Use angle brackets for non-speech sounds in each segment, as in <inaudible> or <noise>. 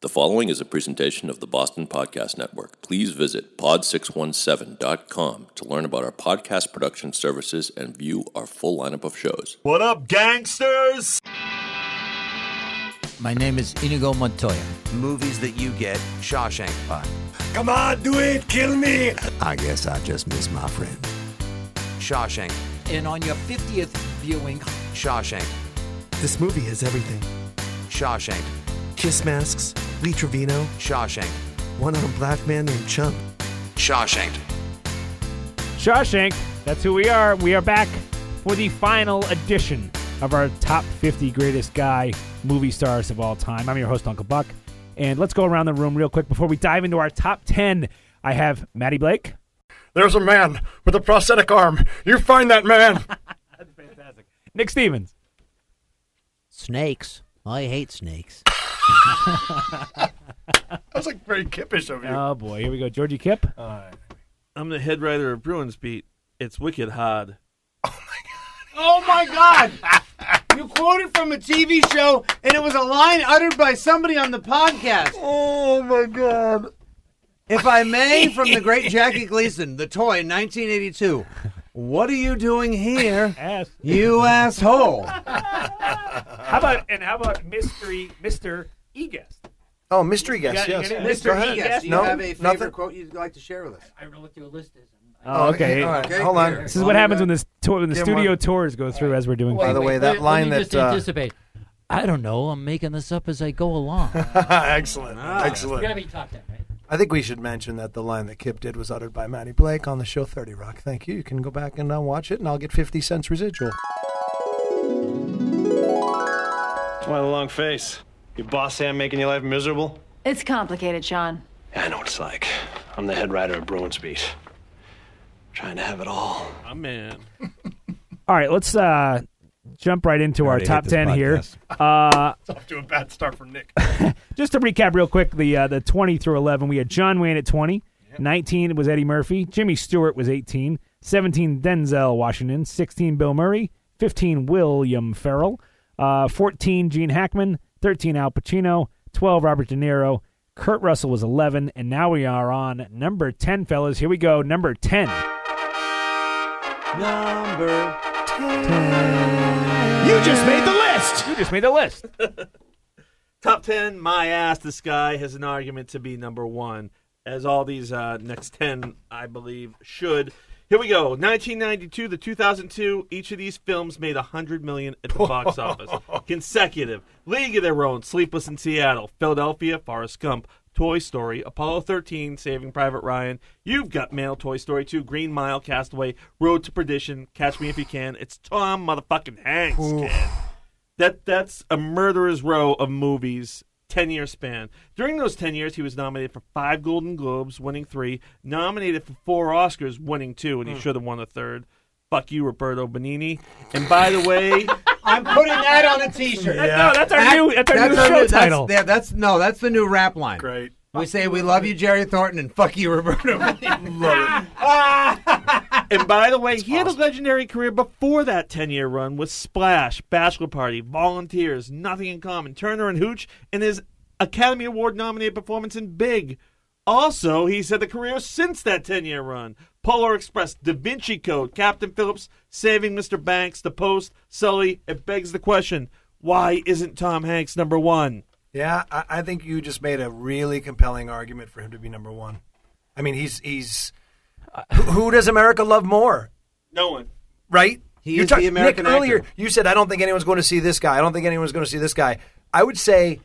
The following is a presentation of the Boston Podcast Network. Please visit pod617.com to learn about our podcast production services and view our full lineup of shows. What up, gangsters? My name is Inigo Montoya. Movies that you get Shawshank by. Come on, do it, kill me. I guess I just miss my friend. Shawshank. And on your 50th viewing, Shawshank. This movie has everything Shawshank. kiss masks, Lee Trevino, Shawshank. one armed black man named Chump. Shawshank. Shawshank, that's who we are. We are back for the final edition of our top 50 greatest guy movie stars of all time. I'm your host, Uncle Buck. And let's go around the room real quick before we dive into our top 10. I have Matty Blake. There's a man with a prosthetic arm. You find that man. <laughs> That's fantastic. Nick Stevens. snakes. I hate snakes. I was like very kippish of you. Oh, boy. Here we go. Georgie Kip. I'm the head writer of Bruins Beat. It's wicked hard. Oh my God! Oh, you quoted from a TV show, and it was a line uttered by somebody on the podcast. oh my god. If I may, from the great Jackie Gleason, The Toy, 1982. What are you doing here, Ass. you asshole? How about, and how about Mystery, Mr. E-Guest? Oh, mystery guest. got- yes. got it? Go Mr. ahead. Egas, do you No, have a favorite nothing? quote you'd like to share with us? I don't know what your list is. Oh, okay. All right. Okay, Hold on. here. This is what happens when this tour, when the Give studio one. tours go through as we're doing. By the way, that line just that. Uh, anticipate. I don't know. I'm making this up as I go along. <laughs> excellent. Ah. Excellent. be top ten, right? I think we should mention that the line that Kip did was uttered by Matty Blake on the show 30 Rock. Thank you. You can go back and uh, watch it, and I'll get 50 cents residual. Why the long face? Your boss Sam making your life miserable? It's complicated, Sean. Yeah, I know what it's like. I'm the head writer of Bruins Beat. Trying to have it all. I'm in. All right, let's uh, jump right into our top hate this 10 here. <laughs> Uh, It's off to a bad start for Nick. <laughs> just to recap real quick, the uh, the 20 through 11, we had John Wayne at 20. 19 was Eddie Murphy. Jimmy Stewart was 18. 17, Denzel Washington. 16, Bill Murray. 15, William Ferrell. Uh, 14, Gene Hackman. 13, Al Pacino. 12, Robert De Niro. Kurt Russell was 11. And now we are on number 10, fellas. Here we go. Number 10. Number. 10. You just made the list. You just made the list. <laughs> Top 10, my ass, this guy has an argument to be number one, as all these uh, next 10, I believe, should. Here we go. 1992 to 2002, each of these films made 100 million at the box <laughs> office. Consecutive. League of Their Own, Sleepless in Seattle, Philadelphia, Forrest Gump, Toy Story, Apollo 13, Saving Private Ryan, You've Got Mail, Toy Story 2, Green Mile, Castaway, Road to Perdition, Catch Me If You Can. It's Tom motherfucking Hanks, kid. That that's a murderer's row of movies. 10 year span. During those 10 years, he was nominated for five Golden Globes, winning three, nominated for four Oscars, winning two, and he hmm. should have won a third. Fuck you, Roberto Benigni. And by the way, <laughs> I'm putting that on a T-shirt. No, that's our new, that's our new show that's- title. yeah, that's no, that's the new rap line. Great. We say we love you, Jerry Thornton, and fuck you, Roberto. <laughs> <laughs> and by the way, he had a legendary career before that 10 year run with Splash, Bachelor Party, Volunteers, Nothing in Common, Turner and Hooch, and his Academy Award nominated performance in Big. Also, he's had a career since that 10 year run. Polar Express, Da Vinci Code, Captain Phillips, Saving Mr. Banks, The Post, Sully. It begs the question why isn't Tom Hanks number one? Yeah, I, I think you just made a really compelling argument for him to be number one. I mean, he's he's who, who does America love more, No one. right? He You is the American Nick, earlier. You said I don't think anyone's going to see this guy. I don't think anyone's going to see this guy. I would say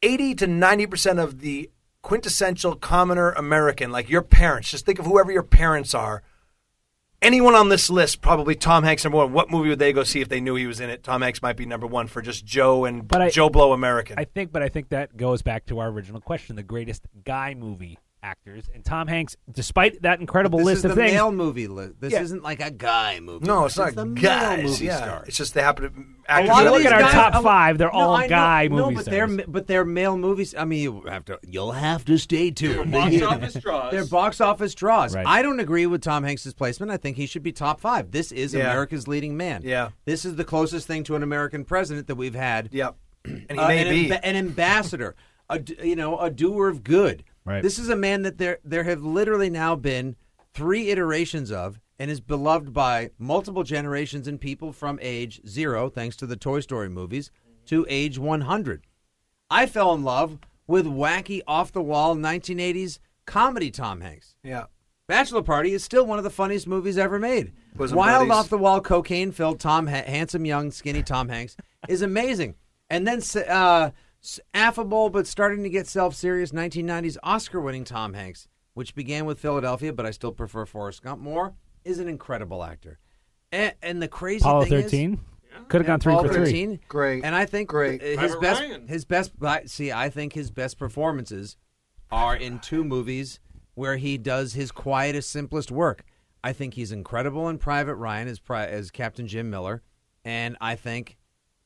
eighty to ninety percent of the quintessential commoner American, like your parents. Just think of whoever your parents are. Anyone on this list, probably Tom Hanks number one. What movie would they go see if they knew he was in it? Tom Hanks might be number one for just Joe and But I- Joe Blow American. I think, but I think that goes back to our original question: the greatest guy movie actors, and Tom Hanks, despite that incredible this list is of the things, male movie list. This Yeah. isn't like a guy movie. No, it's not the male guys. movie yeah, stars. it's just they happen to. A Actors lot of look at our guys- top five; they're all I know- guy no, movie but they're but they're male movies. I mean, you have to. You'll have to stay tuned. Box <laughs> office draws. They're box office draws. Right. I don't agree with Tom Hanks's placement. I think he should be top five. This is Yeah. America's leading man. Yeah. This is the closest thing to an American president that we've had. Yep, and he Uh, may an, be. amb- an ambassador. a d- you know a doer of good. Right. This is a man that there there have literally now been three iterations of, and is beloved by multiple generations and people from age zero, thanks to the Toy Story movies, to age one hundred. I fell in love with wacky, off the wall 1980s comedy Tom Hanks. Yeah. Bachelor Party is still one of the funniest movies ever made. Bosom Wild buddies. off the wall cocaine filled Tom ha- handsome young skinny Tom Hanks is amazing. And then uh, s- affable but starting to get self serious 1990s Oscar winning Tom Hanks, which began with Philadelphia, but I still prefer Forrest Gump more, is an incredible actor. And, and the crazy Apollo thing is, 13 could have gone three Apollo for three. 13. Great. And I think Great. his Private best Ryan. his best I- see I think his best performances are in two movies where he does his quietest simplest work. I think he's incredible in Private Ryan as as Captain Jim Miller and I think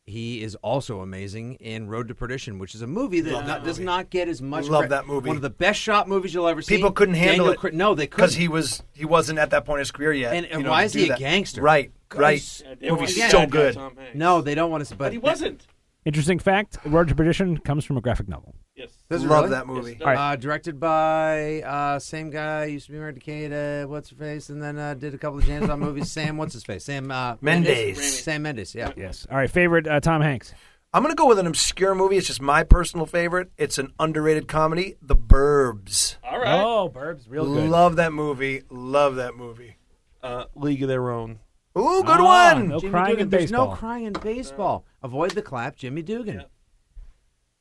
he is also amazing in Road to Perdition, which is a movie that not- does not get as much. Love cre- that movie. One of the best shot movies you'll ever see. People couldn't handle Daniel it. Cra- no, they couldn't because he was he wasn't at that point in his career yet. And- and you know, why is do he a that. gangster? Right, right. Because- Yeah, they Movie's so good. No, they don't want to. But, but he wasn't. Interesting fact: Road to Perdition comes from a graphic novel. Yes. Does it Love really? that movie. Yes, All right. Uh, directed by uh, same guy used to be married to Kate. Uh, what's her face, and then uh, did a couple of James Bond movies. <laughs> Sam, what's his face? Sam uh, Mendes. Sam Mendes. Yeah. Yes. All right. Favorite uh, Tom Hanks. I'm gonna go with an obscure movie. It's just my personal favorite. It's an underrated comedy, The Burbs. All right. Oh, Burbs, real good. Love that movie. Love that movie. Uh, League of Their Own. Ooh, good Ah, one. No Jimmy crying Dugan. in There's baseball. no crying in baseball. Avoid the clap, Jimmy Dugan.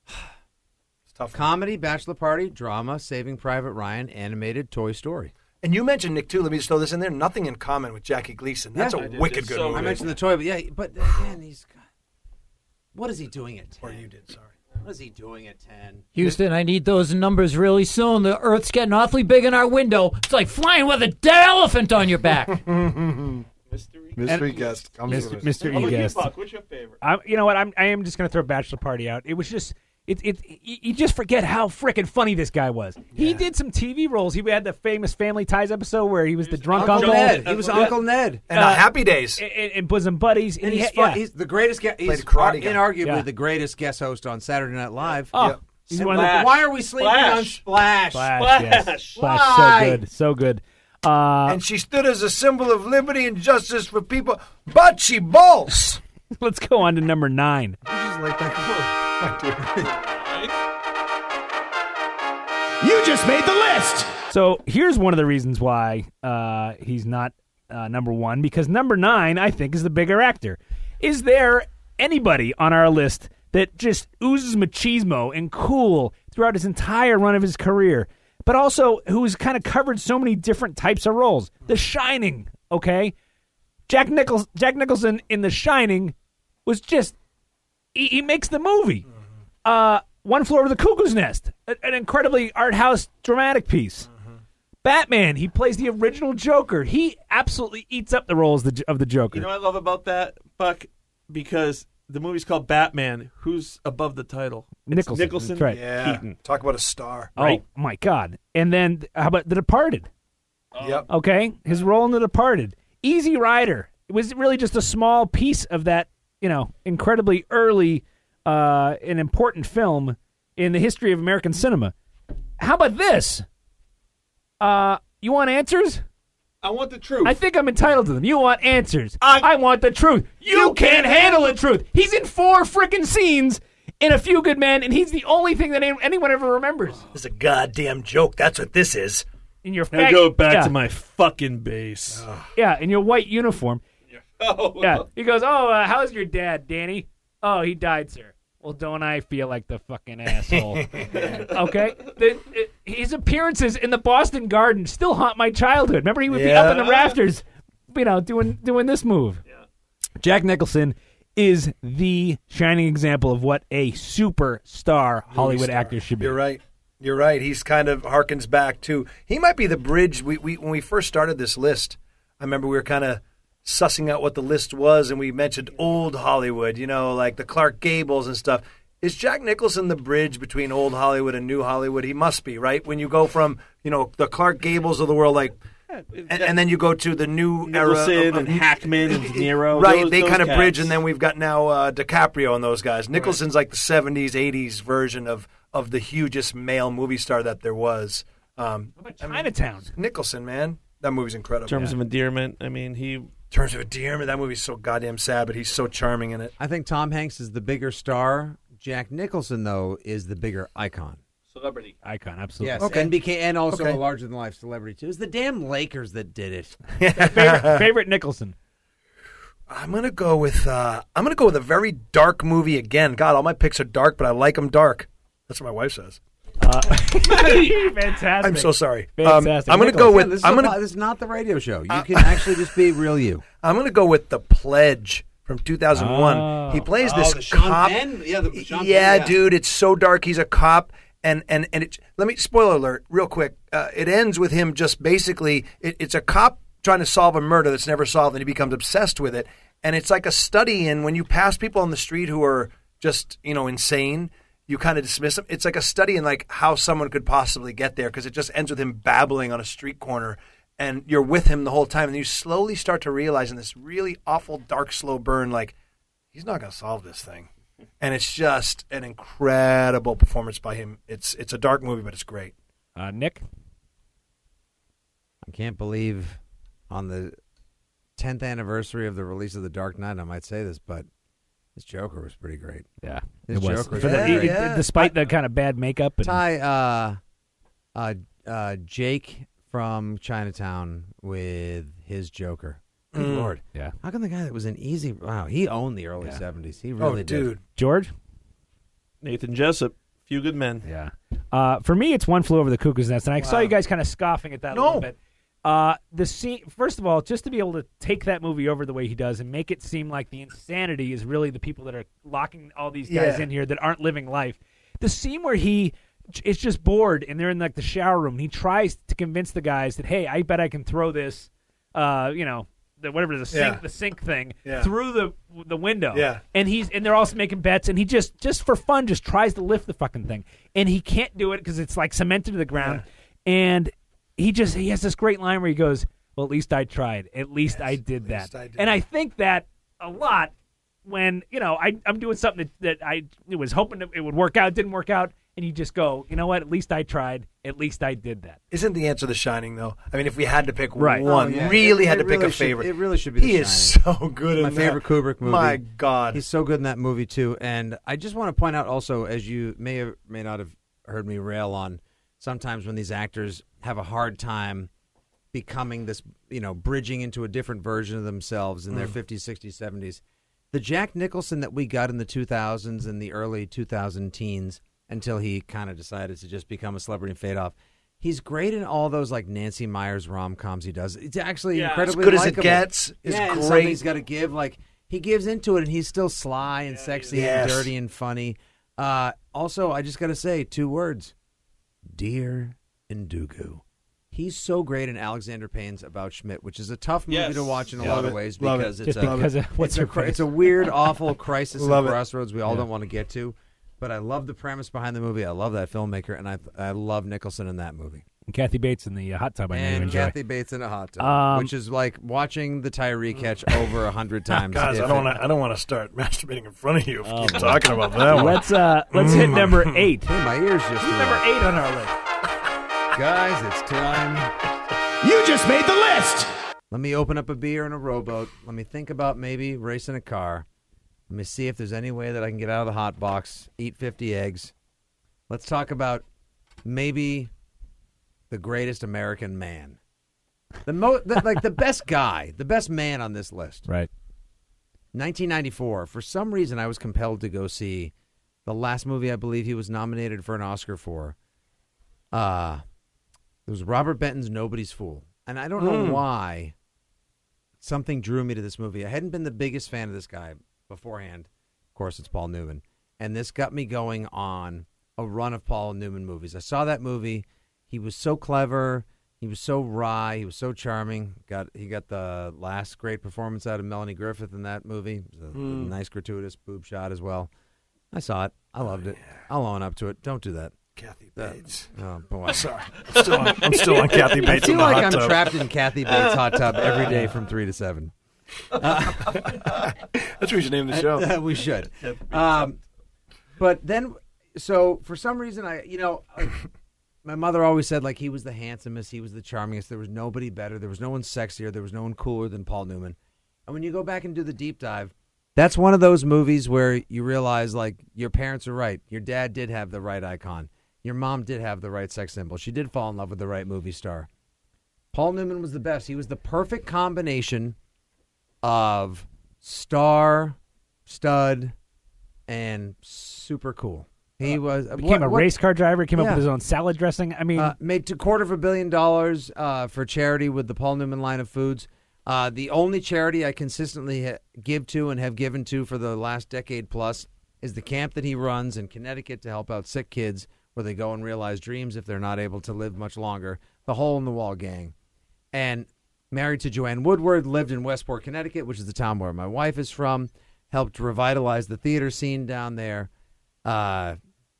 <sighs> It's tough. Comedy, Bachelor Party, drama, Saving Private Ryan, animated, Toy Story. And you mentioned Nick too. Let me just throw this in there. Nothing in common with Jackie Gleason. That's Yeah. a I did. wicked It's good so movie. I mentioned the toy, but yeah, but again, he's got. What is he doing at ten? or you did. Sorry. What is he doing at ten? Houston, I need those numbers really soon. The Earth's getting awfully big in our window. It's like flying with a dead elephant on your back. <laughs> Mystery. Mystery guest comes Mr. with. Mr. How about E you, guest. Buck? What's your favorite? I'm, you know what? I'm, I am just going to throw Bachelor Party out. It was just, it, it, you you just forget how freaking funny this guy was. He did some TV roles. He had the famous Family Ties episode where he was the drunk Uncle uncle. Ned. He was Uncle Ned. Uncle Ned. And uh, Happy Days. And, and- and Bosom Buddies. And, And he's, had- fun. yeah. he's the greatest guest. He's Played a karate inarguably Yeah. the greatest guest host on Saturday Night Live. Oh, Yep. he's And one of the Splash. why are we sleeping on Splash. Splash? Flash, yes. Flash. Flash, so good, so good. Uh, and she stood as a symbol of liberty and justice for people, but she balls. <laughs> let's go on to number nine. Just like that. <laughs> You just made the list. So here's one of the reasons why uh, he's not uh, number one because number nine, I think, is the bigger actor. Is there anybody on our list that just oozes machismo and cool throughout his entire run of his career, but also who's kind of covered so many different types of roles? The Shining, okay? Jack Nichols, Jack Nicholson in The Shining was just he, he makes the movie. Uh, One Flew Over the Cuckoo's Nest, a- an incredibly art house dramatic piece. Batman, he plays the original Joker. He absolutely eats up the roles of the, of the Joker. You know what I love about that, Buck? Because the movie's called Batman. Who's above the title? It's Nicholson, Nicholson. right. Yeah. Keaton. Talk about a star. oh my God! And then how about The Departed? Yep. Okay, his role in The Departed, Easy Rider. It was really just a small piece of that, you know, incredibly early uh, and important film in the history of American cinema. How about this? Uh, you want answers? I want the truth. I think I'm entitled to them. You want answers. I- I, want the truth. You, can't handle the truth. He's in four freaking scenes in A Few Good Men, and he's the only thing that anyone ever remembers. It's a goddamn joke. That's what this is. In your Now fag- go back yeah, to my fucking base. yeah, in your white uniform. <laughs> Oh, Yeah, he goes, "Oh, uh, how's your dad, Danny? Oh, he died, sir. Well, don't I feel like the fucking asshole? <laughs> okay, the, it, his appearances in the Boston Garden still haunt my childhood. Remember, he would be up in the rafters, you know, doing doing this move. Jack Nicholson is the shining example of what a superstar Hollywood star. actor should be. You're right. You're right. He's kind of harkens back to. He might be the bridge. We, we when we first started this list, I remember we were kind of sussing out what the list was, and we mentioned old Hollywood. You know, like the Clark Gables and stuff. Is Jack Nicholson the bridge between old Hollywood and new Hollywood? He must be, right? When you go from you know the Clark Gables of the world, like, and, and then you go to the new era Nicholson of, of and Hackman and <laughs> Nero, Right, those- they those kind of cats. bridge, and then we've got now uh, DiCaprio and those guys. Nicholson's like the '70s, '80s version of of the hugest male movie star that there was. Um, What about Chinatown? Nicholson, man, that movie's incredible. In terms of endearment, I mean, he In terms of a endearment, that movie's so goddamn sad, but he's so charming in it. I think Tom Hanks is the bigger star. Jack Nicholson, though, is the bigger icon. celebrity. Icon, absolutely. Yes, Okay. and became and also Okay. a larger than life celebrity too. It's the damn Lakers that did it. <laughs> favorite, favorite Nicholson. I'm gonna go with uh, I'm gonna go with a very dark movie again. God, all my picks are dark, but I like them dark. That's what my wife says. <laughs> <laughs> Fantastic. I'm so sorry. Um, I'm gonna Nicholas. go Yeah, with this, is I'm gonna this is not the radio show. You can actually just be real you. <laughs> I'm gonna go with the Pledge from 2001. Oh. He plays Oh, this cop. Yeah, the yeah, yeah. dude, it's so dark. He's a cop, and and and it. Let me spoiler alert, real quick. Uh, it ends with him just basically. It, it's a cop trying to solve a murder that's never solved, and he becomes obsessed with it. And it's like a study in when you pass people on the street who are just you know insane. You kind of dismiss them. It's like a study in like how someone could possibly get there because it just ends with him babbling on a street corner, and you're with him the whole time, and you slowly start to realize in this really awful, dark, slow burn, like he's not going to solve this thing. And it's just an incredible performance by him. It's it's a dark movie, but it's great. Uh, Nick. I can't believe on the 10th anniversary of the release of The Dark Knight, I might say this, but his Joker was pretty great. Yeah, His it was. Joker was For the- Yeah, it- it- yeah. despite the kind of bad makeup. And, Ty, uh, uh, uh, Jake from Chinatown with his Joker. Good Mm. lord. Yeah. How come the guy that was an easy wow, he owned the early Yeah. 70s. He really oh, did. dude. George. Nathan Jessep, Few Good Men. Yeah. Uh, for me, it's one flew over the cuckoo's nest, and I saw you guys kind of scoffing at that a little bit. Uh, the scene, first of all, just to be able to take that movie over the way he does and make it seem like the insanity is really the people that are locking all these guys Yeah. in here that aren't living life. The scene where he is just bored and they're in like the shower room, and he tries to convince the guys that, hey, I bet I can throw this, uh, you know, the, whatever the sink, Yeah. the sink thing Yeah. through the the window Yeah. and he's and they're also making bets and he just just for fun just tries to lift the fucking thing and he can't do it because it's like cemented to the ground and he just he has this great line where he goes well at least i tried at least i did that I did and i think that a lot when you know I, i'm doing something that, that i was hoping that it would work out didn't work out and you just go you know what at least i tried at least i did that Isn't the answer The Shining though? I mean, if we had to pick Right. one, Oh, yeah. really It- had it to pick a should- favorite. it really should be The He is so good in My that. favorite Kubrick movie. My God, He's so good in that movie too. And I just want to point out also, as you may or may not have heard me rail on, sometimes when these actors have a hard time becoming this, you know, bridging into a different version of themselves in their 50s, 60s, 70s. The Jack Nicholson that we got in the 2000s and the early 2000 teens until he kind of decided to just become a celebrity and fade off. He's great in all those like Nancy Meyers rom coms he does. It's actually Yeah. incredibly As good as it likable. gets is yeah, and great. something's got to give. Like he gives into it, and he's still sly and sexy and dirty and funny. Uh, also, I just got to say two words: Dear He's so great in Alexander Payne's About Schmidt, which is a tough movie Yes. to watch in a Yeah. lot Love of it. ways Love it. because it's just a, because of what's it's, a, cri- face? it's a weird, awful crisis <laughs> Love and it. crossroads we all don't want to get to. But I love the premise behind the movie. I love that filmmaker, and I I love Nicholson in that movie. and kathy bates in the uh, hot tub i know you And enjoy Kathy Bates in a hot tub, Um, which is like watching the Tyree <laughs> catch over a hundred times. <laughs> guys, I don't it- to. I don't want to start masturbating in front of you. If Oh, you keep talking about that one. let's uh let's hit number eight Hey, my ears just number eight on our list Guys, it's time. You just made the list. Let me open up a beer in a rowboat. Let me think about maybe racing a car. Let me see if there's any way that I can get out of the hot box, eat 50 eggs. Let's talk about maybe the greatest American man. The mo the, like the best <laughs> guy, the best man on this list. right 1994. For some reason, I was compelled to go see the last movie I believe he was nominated for an Oscar for. Uh it was Robert Benton's Nobody's Fool, and I don't know hmm. why. Something drew me to this movie. I hadn't been the biggest fan of this guy beforehand. Of course, it's Paul Newman, and this got me going on a run of Paul Newman movies. I saw that movie. He was so clever. He was so wry. He was so charming. Got he got the last great performance out of Melanie Griffith in that movie. It was a, a nice gratuitous boob shot as well. I saw it. I oh, loved it. I'll own up to it. Don't do that. Kathy Bates. Oh boy. Sorry, I'm still on, I'm still on <laughs> Kathy Bates. I feel in the like hot I'm tub. trapped in Kathy Bates' hot tub every day from three to seven. <laughs> That's what we should name the show. we should. Um, but then so for some reason, I you know, like, my mother always said like he was the handsomest, he was the charmingest. There was nobody better. There was no one sexier. There was no one cooler than Paul Newman. And when you go back and do the deep dive, that's one of those movies where you realize like your parents are right. Your dad did have the right icon. Your mom did have the right sex symbol. She did fall in love with the right movie star. Paul Newman was the best. He was the perfect combination of star, stud, and super cool. He was Became what- a what- race car driver. Came up with his own salad dressing. I mean, uh, made a quarter of a billion dollars uh, for charity with the Paul Newman line of foods. Uh, the only charity I consistently ha- give to and have given to for the last decade plus is the camp that he runs in Connecticut to help out sick kids where they go and realize dreams if they're not able to live much longer. The Hole in the Wall gang. And married to Joanne Woodward, lived in Westport, Connecticut, which is the town where my wife is from, helped revitalize the theater scene down there. Uh,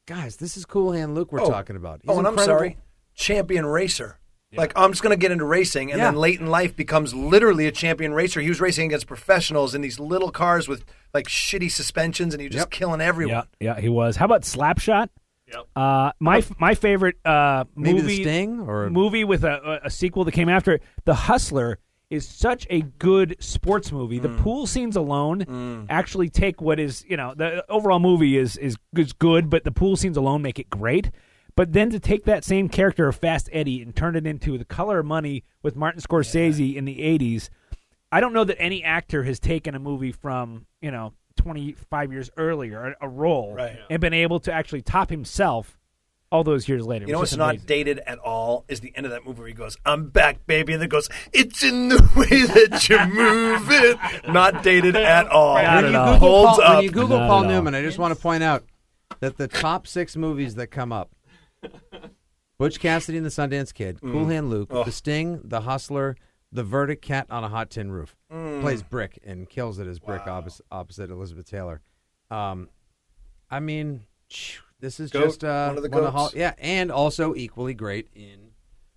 guys, this is Cool Hand Luke we're Oh. talking about. He's oh, and I'm sorry, champion racer. Like I'm just going to get into racing, and Yeah. then late in life becomes literally a champion racer. He was racing against professionals in these little cars with like shitty suspensions, and he was just killing everyone. yeah, yeah, he was. How about Slapshot? Yep. Uh, my my favorite uh, Maybe The movie Sting or- movie with a, a, a sequel that came after it. The Hustler is such a good sports movie. The pool scenes alone actually take what is you know the overall movie is is is good, but the pool scenes alone make it great. But then to take that same character of Fast Eddie and turn it into The Color of Money with Martin Scorsese in the '80s, I don't know that any actor has taken a movie from you know 25 years earlier, a, a role, Right. and been able to actually top himself all those years later. You know It what's just not dated at all is the end of that movie where he goes, "I'm back, baby," and then goes, "It's in the <laughs> way that you move it." Not dated at all. Not when at you all. Google Holds Paul, up. When you Google Not Paul at all. Newman, I just want to point out that the top six movies that come up: Butch Cassidy and the Sundance Kid, Mm. Cool Hand Luke, The Sting, The Hustler, The Verdict, Cat on a Hot Tin Roof. Mm. Plays Brick and kills it as Brick opposite, opposite Elizabeth Taylor. Um, I mean, this is Goat, just uh, one of the hol- goats. yeah, and also equally great in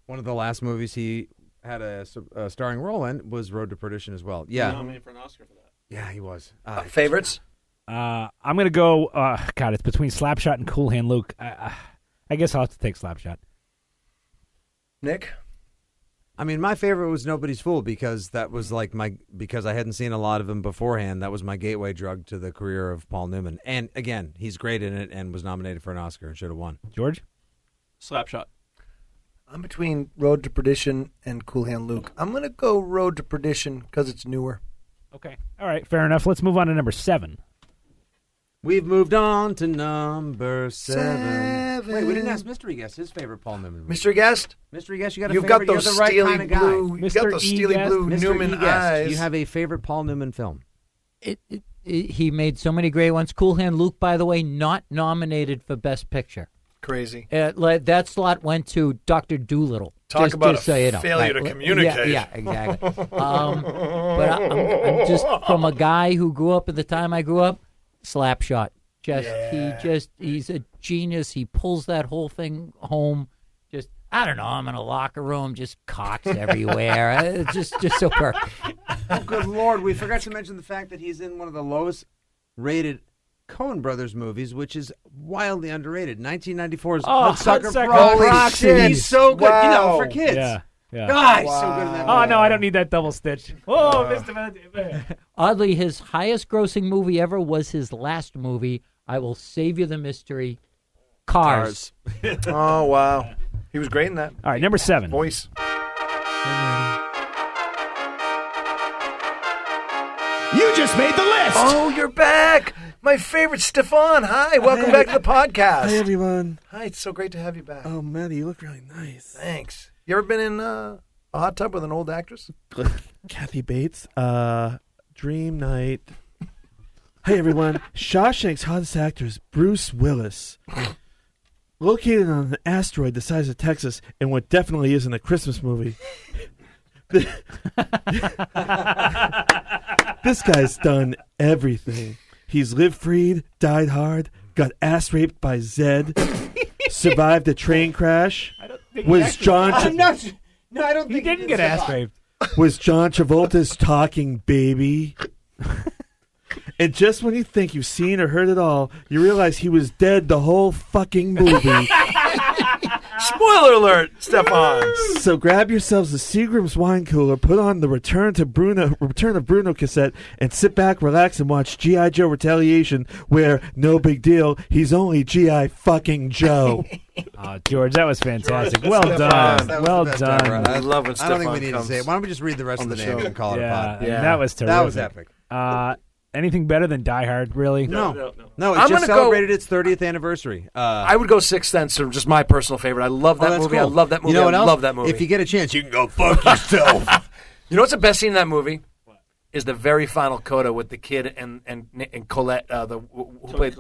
one of the last movies he had a starring role in was Road to Perdition as well. Yeah, Nominated for an Oscar for that. yeah, he was. Uh, Uh, favorites? Uh, I'm gonna go. Uh, God, it's between Slapshot and Cool Hand Luke. I, I, I guess I'll have to take Slapshot. Nick? I mean, my favorite was Nobody's Fool because that was like my because I hadn't seen a lot of him beforehand. That was my gateway drug to the career of Paul Newman. And again, he's great in it and was nominated for an Oscar and should have won. George. Slapshot. I'm between Road to Perdition and Cool Hand Luke. I'm going to go Road to Perdition because it's newer. Okay. All right. Fair enough. Let's move on to number seven. We've moved on to number seven. Seven. Wait, we didn't ask Mystery Guest his favorite Paul Newman movie. Mystery Guest? Mystery Guest, you got a You've favorite? got those You're the right steely kind of guy. blue. You've got Mr. those E. steely Guest? blue Mr. Newman E. Eyes. You have a favorite Paul Newman film. It, it, it, he made so many great ones. Cool Hand Luke, by the way, not nominated for Best Picture. Crazy. Uh, that slot went to Doctor Dolittle. Talk just, about just a so you know. failure to communicate. Yeah, yeah exactly. um, but I, I'm, I'm just from a guy who grew up at the time I grew up, Slapshot. Just he just he's a genius. He pulls that whole thing home. Just I don't know. I'm in a locker room, just cocks everywhere. <laughs> It's just just so perfect. Oh, good lord, we forgot to mention the fact that he's in one of the lowest rated Coen Brothers movies, which is wildly underrated. 1994's Oh, Hudsucker Hudsucker Proxy. Proxy. He's so good, you know, for kids. Yeah. Yeah. God, he's so good in that Oh movie. no, I don't need that double stitch. <laughs> Oh, Mr. Van- Oddly, his highest grossing movie ever was his last movie. I will save you the mystery. Cars. <laughs> oh, wow. He was great in that. All right, number seven. Voice. You just made the list. Oh, you're back. My favorite Stefan. Hi. Welcome back to the podcast. Hi, everyone. Hi, it's so great to have you back. Oh, Matty, you look really nice. Thanks. You ever been in uh, a hot tub with an old actress? <laughs> Kathy Bates, uh, Dream Night. Hey, everyone. Shawshank's hottest actor is Bruce Willis. Located on an asteroid the size of Texas, and what definitely isn't a Christmas movie. this guy's done everything. He's lived freed, died hard, got ass raped by Zed, survived a train crash, was John I'm not. No, I don't He think didn't did get ass raped. was John Travolta's talking baby, <laughs> And just when you think you've seen or heard it all, you realize he was dead the whole fucking movie. <laughs> <laughs> Spoiler alert, Stefan. so grab yourselves a Seagram's wine cooler, put on the Return to Bruno Return of Bruno cassette, and sit back, relax, and watch G.I. Joe Retaliation, where no big deal, he's only G.I. fucking Joe. Oh, <laughs> George, that was fantastic. George, well done. That was well the best done. ever. I love when I don't think we need comes to say it. Why don't we just read the rest of the, the names show. and call it a Yeah, pod? Yeah. that was terrific. That was epic. Uh, anything better than Die Hard? Really? No, No, no, no. no, it I'm just gonna go- celebrated its 30th anniversary. Uh, I would go Sixth Sense, or just my personal favorite. I love oh, that that's movie. I cool. love that movie. You know what I else? love that movie. If you get a chance, you can go fuck yourself. <laughs> You know what's the best scene in that movie? Is the very final coda with the kid and and and Collette, uh, the who played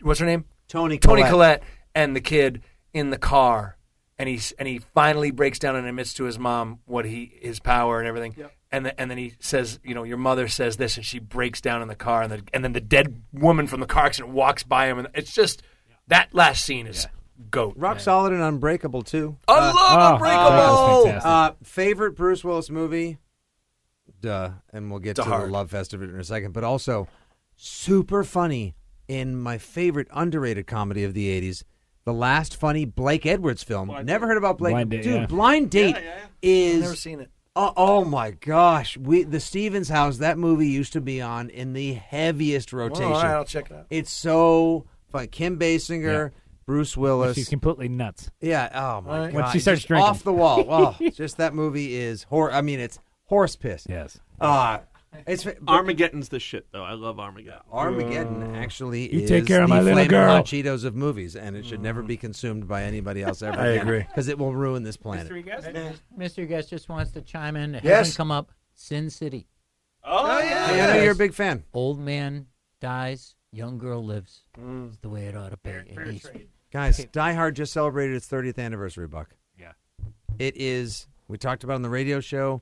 what's her name? Toni Toni Collette. Collette and the kid in the car, and he's and he finally breaks down and admits to his mom what he his power and everything. And the, and then he says, you know, your mother says this, and she breaks down in the car, and the, and then the dead woman from the car accident walks by him, and it's just that last scene is goat. Rock solid and unbreakable too. I Uh, love oh, Unbreakable. that. Uh, favorite Bruce Willis movie? Duh. And we'll get Die to Hard. the love fest of it in a second. But also, super funny in my favorite underrated comedy of the 80s, the last funny Blake Edwards film. Never heard about Blake. Blind Date, Dude, yeah. Blind Date is. I've Never seen it. Oh, oh my gosh! We the Stevens House. That movie used to be on in the heaviest rotation. all right, I'll check it out. It's so fun. Kim Basinger, Bruce Willis. She's completely nuts. Yeah. Oh my Right. god. When she starts Just drinking. off the wall. <laughs> Oh, just that movie is hor. I mean, it's horse piss. Yes. Ah, it's but Armageddon's the shit, though. I love Armageddon. Armageddon actually You is take care of the my little Flamin' girl. Hot Cheetos of movies, and it should never be mm-hmm. consumed by anybody else ever. <laughs> I agree. because it will ruin this planet. Mr. Guest just wants to chime in. It Yes. hasn't come up. Sin City. Oh, oh yeah. I know you're a big fan. Old man dies, young girl lives. It's the way it ought to be. And he's- Guys, Die Hard just celebrated its 30th anniversary, Buck. Yeah. It is, we talked about it on the radio show.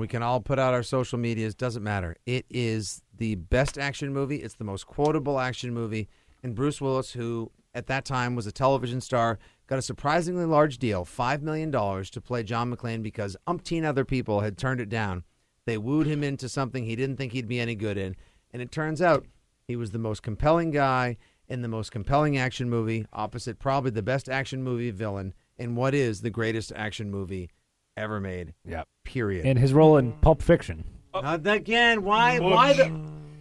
We can all put out our social medias, doesn't matter. It is the best action movie. It's the most quotable action movie. And Bruce Willis, who at that time was a television star, got a surprisingly large deal $5 million to play John McClane because umpteen other people had turned it down. They wooed him into something he didn't think he'd be any good in. And it turns out he was the most compelling guy in the most compelling action movie, opposite probably the best action movie villain in what is the greatest action movie ever made. Yep. Period. And his role in Pulp Fiction. Not again. Why? Why the?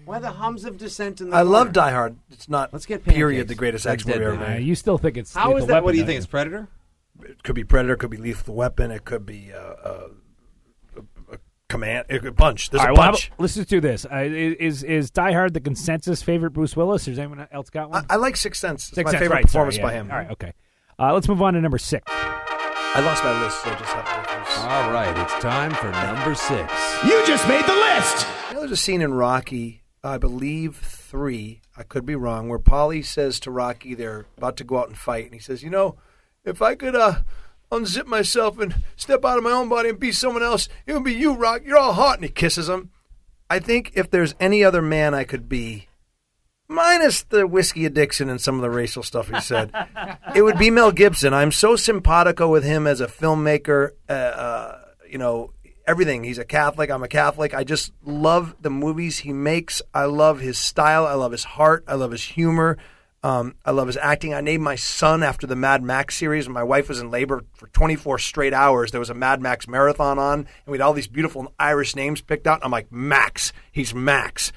Why the hums of dissent in the? I love? Die Hard. It's not Let's get period the greatest Like action movie ever Deadpool. Uh, made. you still think it's How Lethal is that? What do you think? don't It's Predator. It could be Predator. It could be Lethal Weapon. It could be uh, uh, a, a command. It bunch. There's All a right, well, how bunch. let's just do this. Uh, is is Die Hard the consensus favorite Bruce Willis? Or has anyone else got one? I like Sixth Sense. It's Sixth my Sense, favorite right, performance sorry, by him. All right, okay. Uh, let's move on to number six. I lost my list, so I just have to. All right, it's time for number six. You just made the list. You know, there's a scene in Rocky, I believe three. I could be wrong, where Polly says to Rocky, they're about to go out and fight, and he says, "You know, if I could uh, unzip myself and step out of my own body and be someone else, it would be you, Rock. You're all hot." And he kisses him. I think if there's any other man I could be, minus the whiskey addiction and some of the racial stuff he said, <laughs> it would be Mel Gibson. I'm so simpatico with him as a filmmaker. Uh, uh, you know, everything. He's a Catholic. I'm a Catholic. I just love the movies he makes. I love his style. I love his heart. I love his humor. Um, I love his acting. I named my son after the Mad Max series. My wife was in labor for 24 straight hours, there was a Mad Max marathon on, and we had all these beautiful Irish names picked out. I'm like, Max. He's Max.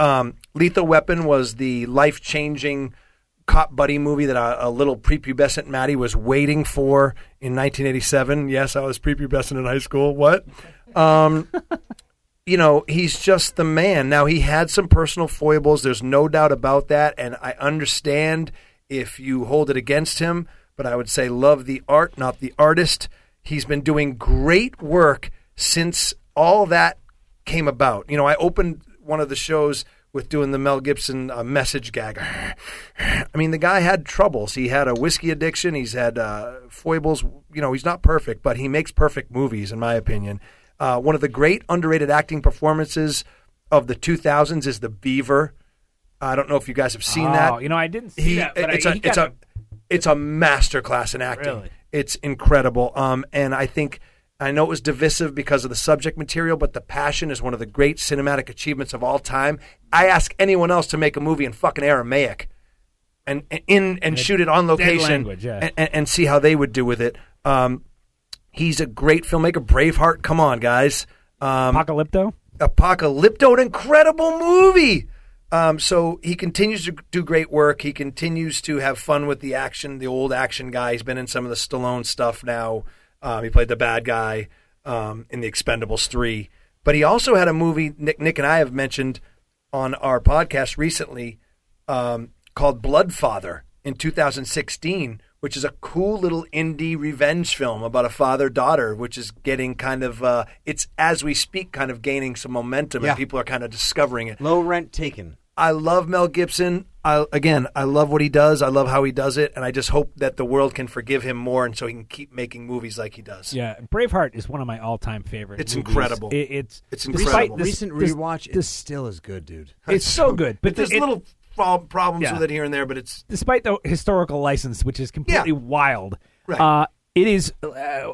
Um, Lethal Weapon was the life changing cop buddy movie that a, a little prepubescent Matty was waiting for in 1987. Yes, I was prepubescent in high school. What? Um, <laughs> you know, he's just the man. Now, he had some personal foibles. There's no doubt about that. And I understand if you hold it against him, but I would say love the art, not the artist. He's been doing great work since all that came about. You know, I opened one of the shows with doing the Mel Gibson uh, message gag. I mean, the guy had troubles. He had a whiskey addiction. He's had uh, foibles. You know, he's not perfect, but he makes perfect movies, in my opinion. Uh, one of the great underrated acting performances of the 2000s is The Beaver. I don't know if you guys have seen oh, that. you know, I didn't see He, that. But it's I, a it's a it's a master class in acting. Really? It's incredible. Um, and I think I know it was divisive because of the subject material, but the passion is one of the great cinematic achievements of all time. I ask anyone else to make a movie in fucking Aramaic and, and in and shoot it on location language, yeah. and, and, and see how they would do with it. Um, he's a great filmmaker. Braveheart, come on, guys. Um, Apocalypto. Apocalypto, an incredible movie. Um, so he continues to do great work. He continues to have fun with the action, the old action guy. He's been in some of the Stallone stuff now. Um, he played the bad guy um, in the Expendables 3. But he also had a movie Nick, Nick and I have mentioned on our podcast recently um, called Bloodfather in 2016, which is a cool little indie revenge film about a father daughter, which is getting kind of, uh, it's as we speak, kind of gaining some momentum Yeah. and people are kind of discovering it. Low rent taken. I love Mel Gibson. I, again, I love what he does. I love how he does it, and I just hope that the world can forgive him more, and so he can keep making movies like he does. Yeah, Braveheart is one of my all-time favorite. It's movies. incredible. It, it's It's incredible. this- Recent this- rewatch, it this- still is good, dude. <laughs> it's so good, but But there's it- little pro- problems Yeah. with it here and there, but it's despite the historical license, which is completely Yeah. wild, Right. uh, it is. Uh,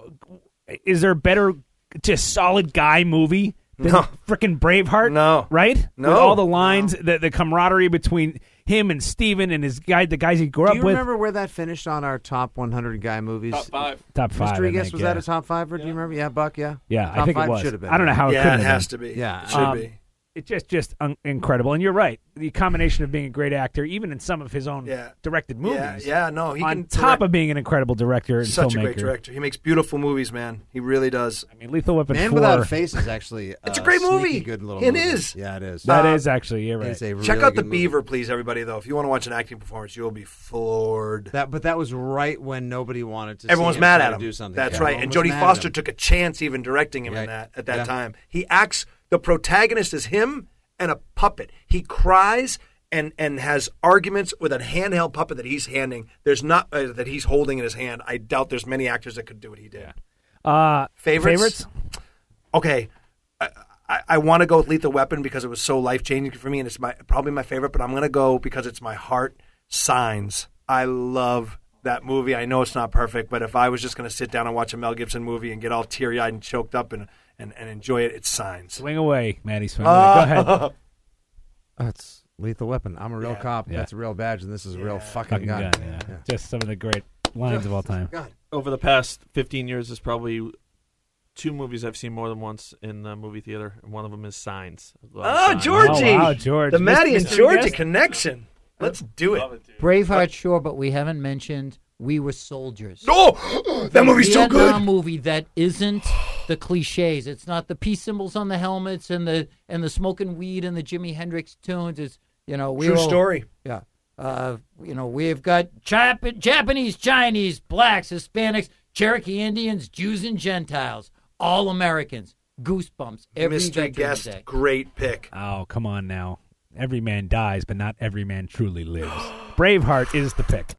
is there a better, just solid guy movie than No. frickin' Braveheart? No. right? No. With all the lines, the, the camaraderie between him and Steven and his guy, the guys he grew up with. Do up you with. remember where that finished on our top 100 guy movies? Top five. Top five. Mystery I guess think, was yeah. that a top five? Or do you remember? Yeah, Buck. Yeah. Yeah, top I think five it was. Should have been. I don't know how it yeah, couldn't it has been. to be. Yeah. it should Um, be. It's just just un- incredible, and you're right. The combination of being a great actor, even in some of his own Yeah. directed movies, Yeah, yeah, no, he on top direct- of being an incredible director and Such filmmaker. a great director. He makes beautiful movies, man. He really does. I mean, Lethal Weapon Man 4. Without a Face is actually <laughs> It's a great movie. Good little It movie. is. Yeah, it is. That Uh, is actually you're right. It's a Check out The movie. Beaver, please, everybody. Though, if you want to watch an acting performance, you will be floored. That, but that was right when nobody wanted to. see Everyone's him mad try at to him. Do something. That's Yeah. right. Everyone And Jodie Foster took a chance even directing him in that at that Yeah. time. He acts the protagonist is him and a puppet. He cries and and has arguments with a handheld puppet that he's handing. There's not uh, that he's holding in his hand. I doubt there's many actors that could do what he did. Uh, Favorites? favorites? Okay. I, I, I want to go with Lethal Weapon because it was so life changing for me, and it's my probably my favorite. But I'm going to go because it's my heart. Signs. I love that movie. I know it's not perfect, but if I was just going to sit down and watch a Mel Gibson movie and get all teary eyed and choked up and, and, and enjoy it, it's Signs. Swing away, Matty. Swing away. Go ahead. <laughs> That's Lethal Weapon. I'm a real Yeah. cop. Yeah. That's a real badge, and this is a real fucking, Fucking gun. gun. Yeah. Just some of the great lines of all time. God. Over the past 15 years, there's probably two movies I've seen more than once in the movie theater, and one of them is Signs. I love Oh, Signs. Georgie! Oh, wow, George. The Matty and Mystery Georgie guest? connection. Let's do it. Braveheart, sure, but we haven't mentioned We Were Soldiers. Oh, <gasps> that movie's so good. Vietnam movie that isn't the cliches. It's not the peace symbols on the helmets and the and the smoking weed and the Jimi Hendrix tunes. It's you know we True all- story. Yeah. Uh, you know, we've got Jap- Japanese, Chinese, blacks, Hispanics, Cherokee Indians, Jews, and Gentiles, all Americans. Goosebumps every Mystery Veterans guest, Day. great pick. Oh, come on now. Every man dies, but not every man truly lives. <gasps> Braveheart is the pick.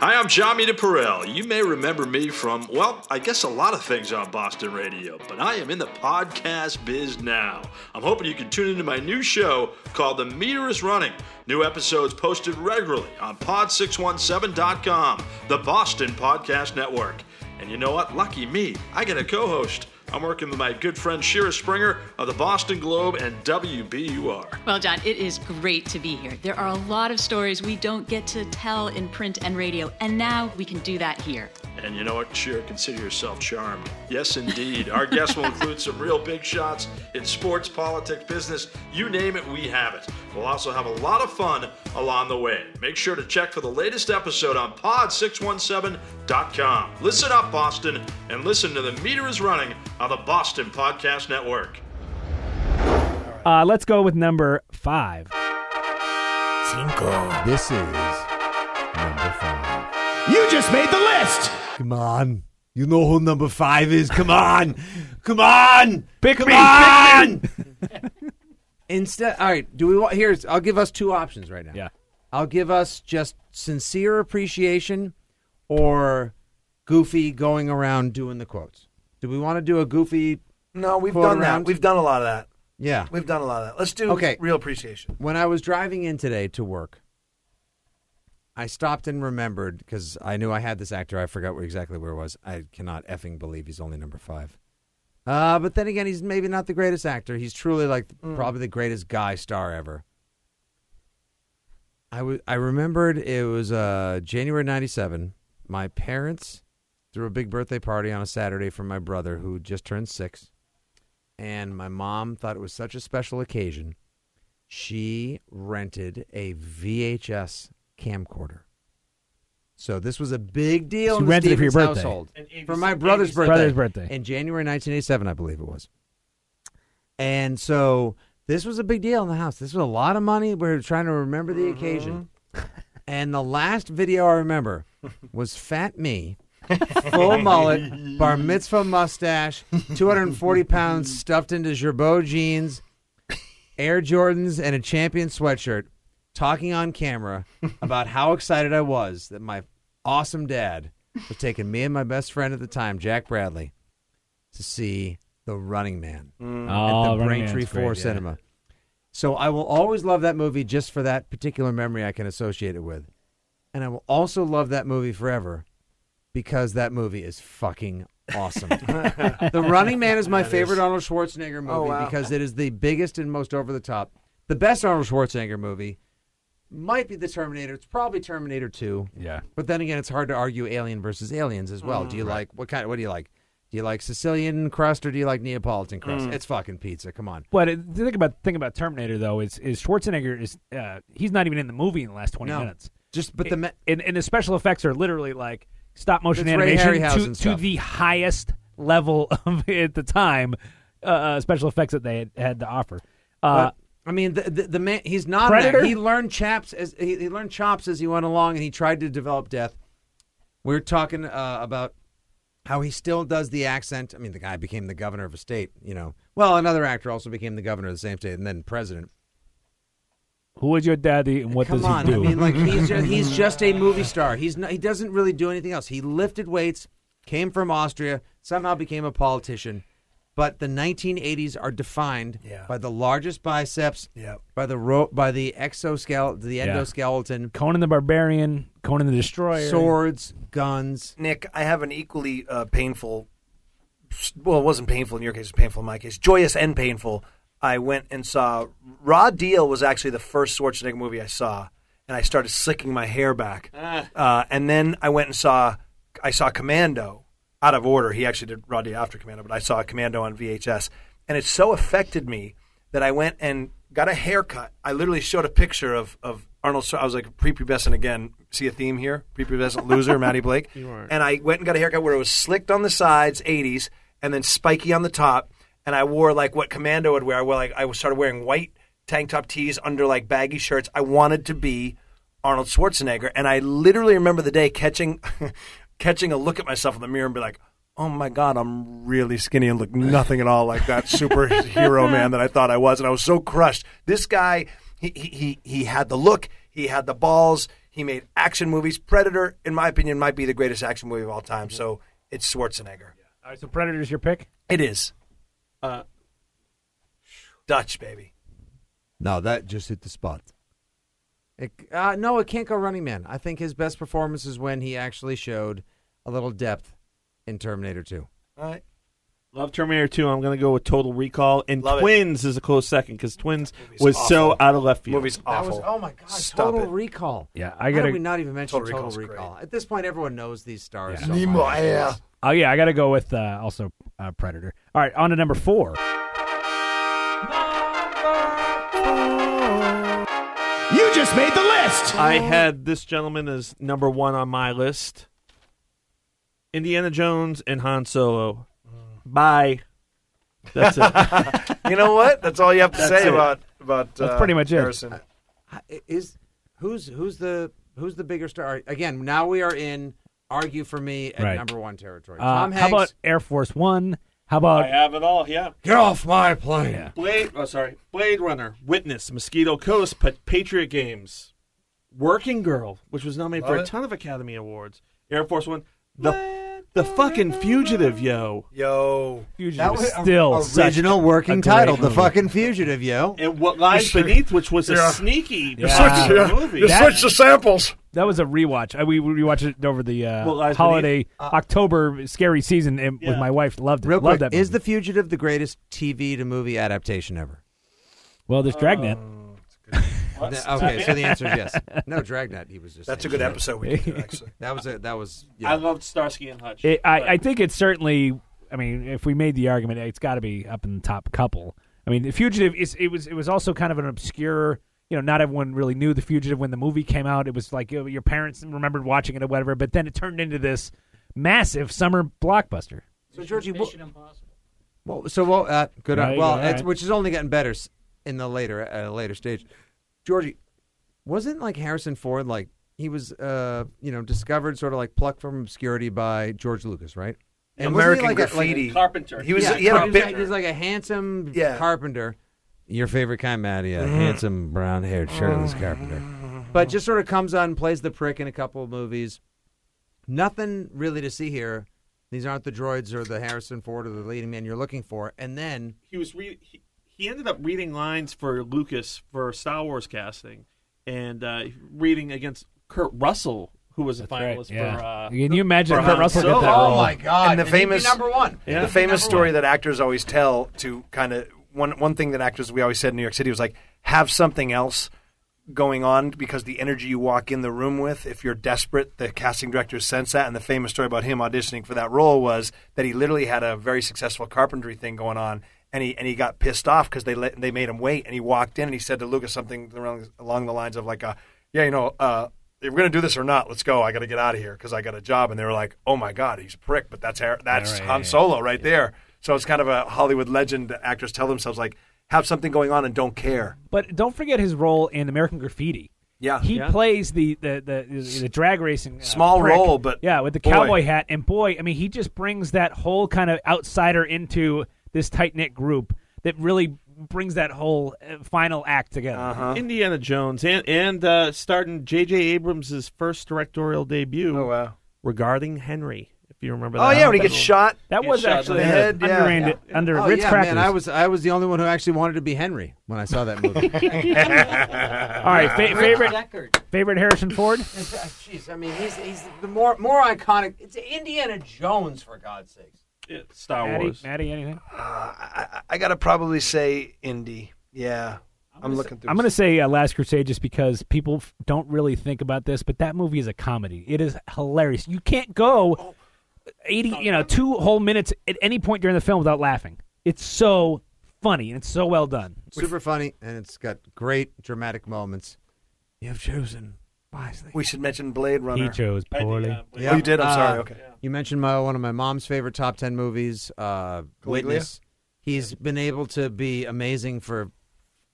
Hi, I'm Jon Meterparel. You may remember me from, well, I guess a lot of things on Boston radio, but I am in the podcast biz now. I'm hoping you can tune into my new show called The Meter is Running. New episodes posted regularly on pod617.com, the Boston Podcast Network. And you know what? Lucky me, I get a co host. I'm working with my good friend Shira Springer of the Boston Globe and WBUR. Well, John, it is great to be here. There are a lot of stories we don't get to tell in print and radio, and now we can do that here. And you know what, Sure, consider yourself charmed. Yes, indeed. Our guests will include some real big shots in sports, politics, business, you name it, we have it. We'll also have a lot of fun along the way. Make sure to check for the latest episode on pod617.com. Listen up, Boston, and listen to The Meter is Running on the Boston Podcast Network. Uh, let's go with number five. This is number five. You just made the list. Come on. You know who number five is. Come on. Come on. Pick Come me, on. <laughs> Instead, all right. Do we want? Here's. I'll give us two options right now. Yeah. I'll give us just sincere appreciation, or Goofy going around doing the quotes. Do we want to do a Goofy? No, we've quote done that. We've done a lot of that. Yeah. We've done a lot of that. Let's do Okay. real appreciation. When I was driving in today to work, I stopped and remembered because I knew I had this actor. I forgot where exactly where it was. I cannot effing believe he's only number five. Uh, but then again, he's maybe not the greatest actor. He's truly like Mm. probably the greatest guy star ever. I wa- I remembered it was uh, January '97. My parents threw a big birthday party on a Saturday for my brother who just turned six, and my mom thought it was such a special occasion. She rented a VHS camcorder. So this was a big deal She in the rented it for your Stevens birthday. household In 80 for my brother's birthday. Brother's birthday. in January 1987, I believe it was. And so this was a big deal in the house. This was a lot of money. We were trying to remember the occasion. And the last video I remember was Fat Me, full <laughs> mullet, bar mitzvah mustache, 240 pounds stuffed into Girbaud jeans, Air Jordans, and a champion sweatshirt, talking on camera <laughs> about how excited I was that my awesome dad was taking me and my best friend at the time, Jack Bradley, to see The Running Man Mm. at Oh, the Braintree 4 yeah. Cinema. So I will always love that movie just for that particular memory I can associate it with. And I will also love that movie forever because that movie is fucking awesome. <laughs> the Running Man is my That favorite is. Arnold Schwarzenegger movie Oh, wow. because it is the biggest and most over the top. The best Arnold Schwarzenegger movie might be the Terminator. It's probably Terminator 2. Yeah. But then again, it's hard to argue Alien versus Aliens as well. do you Mm. Right. like what kind? What do you like? Do you like Sicilian crust or do you like Neapolitan crust? Mm. It's fucking pizza. Come on. But it, the thing about thing about Terminator though is is Schwarzenegger is uh, he's not even in the movie in the last twenty No. minutes. Just but the me- and, and the special effects are literally like stop motion It's animation to, to the highest level <laughs> of at the time uh, uh, special effects that they had, had to offer. Uh, I mean, the, the, the man, he's not. Predator? He learned chaps as he, he learned chops as he went along, and he tried to develop death. We are talking uh, about how he still does the accent. I mean, the guy became the governor of a state. You know, well, another actor also became the governor of the same state, and then president. who is your daddy and what Come does on, he do? I mean, like <laughs> he's just, he's just a movie star. He's not, he doesn't really do anything else. He lifted weights, came from Austria, somehow became a politician. But the 1980s are defined Yeah. by the largest biceps, Yeah. by the ro- by the exoskeleton, the Yeah. endoskeleton, Conan the Barbarian, Conan the Destroyer, swords, guns. Nick, I have an equally uh, painful. Well, it wasn't painful in your case; it was painful in my case. Joyous and painful. I went and saw Raw Deal was actually the first Schwarzenegger movie I saw, and I started slicking my hair back. Uh, and then I went and saw I saw Commando out of order. He actually did Raw Deal after Commando, but I saw Commando on VHS, and it so affected me that I went and got a haircut. I literally showed a picture of of Arnold. I was like prepubescent again. See a theme here? Prepubescent loser, <laughs> Matty Blake. And I went and got a haircut where it was slicked on the sides, 80s, and then spiky on the top. And I wore like what Commando would wear. I wore like I started wearing white tank top tees under like baggy shirts. I wanted to be Arnold Schwarzenegger, and I literally remember the day catching <laughs> catching a look at myself in the mirror and be like, "Oh my god, I'm really skinny and look nothing at all like that superhero <laughs> man that I thought I was." And I was so crushed. This guy, he he he, he had the look, he had the balls. He made action movies. Predator, in my opinion, might be the greatest action movie of all time. So it's Schwarzenegger. All right, so Predator's your pick. It is Uh, Dutch, baby. Now that just hit the spot. It, uh, no, it can't go Running Man. I think his best performance is when he actually showed a little depth in Terminator 2. All right. Love Terminator 2. I'm going to go with Total Recall. And Love. Twins is a close second because Twins Movie's was so out of left field. Movie's That awful. was oh my god! Stop Total it. Recall. Yeah, I gotta. did we not even mention Total Total, Recall? great. At this point, everyone knows these stars. Yeah. so Nemo, yeah. Oh yeah, I got to go with uh, also uh, Predator. All right, on to number four. Just made the list. I had this gentleman as number one on my list. Indiana Jones and Han Solo. Bye. That's it. <laughs> You know what? That's all you have to That's say it. about about. That's uh, pretty much it. Harrison. Is who's who's the who's the bigger star? Again, now we are in argue for me at Right. number one territory. Uh, Tom how Hanks. about Air Force One? How about I have it all. Yeah. get off my plane? Yeah. Blade. Oh, sorry. Blade Runner. Witness. Mosquito Coast. Pa- Patriot Games. Working Girl, which was nominated for Love a ton of Academy Awards. Air Force One. The the The fucking fugitive, yo. Yo. Fugitive That is was still such original a working great title, The movie. Fucking Fugitive, yo. And what lies You beneath, which was a sneaky Yeah. fucking Yeah. movie. You That- switch the samples. That was a rewatch. I, we we rewatched it over the uh, What Lies holiday October scary season and with Yeah. my wife. Loved it. Real Loved quick, that. is movie. The Fugitive the greatest TV to movie adaptation ever? well? There's Dragnet. <laughs> okay, so the answer is yes. No, Dragnet. He was just. That's a saying. good episode we did, <laughs> actually. That was a, that was. I loved Starsky and Hutch. It, I, I think it's certainly. I mean, if we made the argument, it's got to be up in the top couple. I mean, the fugitive is. It was. It was also kind of an obscure. You know, not everyone really knew the fugitive when the movie came out. It was like you know, your parents remembered watching it or whatever. But then it turned into this massive summer blockbuster. So Georgie, what, well, so well, uh, good. on, well, all right. it's, which is only getting better in the later at a later stage. Georgie, wasn't like Harrison Ford like he was, uh, you know, discovered sort of like plucked from obscurity by George Lucas, right? wasn't he American like a- like a Carpenter. He was. yeah, he had a bit. like- he was like a handsome Yeah. carpenter. Your favorite kind, Matty, a Mm-hmm. handsome brown-haired shirtless carpenter. But just sort of comes on, plays the prick in a couple of movies. Nothing really to see here. These aren't the droids or the Harrison Ford or the leading man you're looking for. And then he was re- he, he ended up reading lines for Lucas for Star Wars casting, and uh, reading against Kurt Russell, who was a finalist Yeah. for. Uh, Can you imagine Kurt Han Russell get Solo. that Oh role? my God! And the he'd be famous- number one. Yeah. the famous story one. that actors always tell to kind of one one thing that actors we always said in New York City was like have something else going on because the energy you walk in the room with if you're desperate the casting director sense that and the famous story about him auditioning for that role was that he literally had a very successful carpentry thing going on and he and he got pissed off because they let, they made him wait and he walked in and he said to Lucas something along, along the lines of like uh yeah you know uh if we're gonna do this or not, let's go. I got to get out of here because I got a job. And they were like, "Oh my God, he's a prick." But that's Har- that's right, Han Solo right there. So it's kind of a Hollywood legend. that Actors tell themselves like, have something going on and don't care. But don't forget his role in American Graffiti. Yeah, He Yeah. plays the the the, the drag racing uh, Small prick. role, but yeah, with the boy. cowboy hat. And boy, I mean, he just brings that whole kind of outsider into this tight knit group that really brings that whole uh, final act together. Uh-huh. Indiana Jones and and uh, starting J.J. Abrams' first directorial debut Oh wow. regarding Henry. If you remember that. Oh yeah, when he gets shot. That was shot actually the head, yeah. under under Oh Ritz yeah, crackers. man! I was I was the only one who actually wanted to be Henry when I saw that movie. <laughs> All right, fa- favorite Deckard. favorite Harrison Ford. <laughs> Jeez, I mean, he's he's the more more iconic. It's Indiana Jones for God's sakes. Yeah, Star Matty, Wars. Matty, anything? I, I got to probably say indie. Yeah, I'm, looking through. I'm going to say uh, Last Crusade just because people f- don't really think about this, but that movie is a comedy. It is hilarious. You can't go 80, you know, two whole minutes at any point during the film without laughing. It's so funny and it's so well done. Super funny, and it's got great dramatic moments. You've chosen wisely. We should mention Blade Runner. He chose I think, poorly. uh, Oh, you did. I'm Uh, sorry. Okay. You mentioned my one of my mom's favorite top ten movies, uh, Witness. He's been able to be amazing for,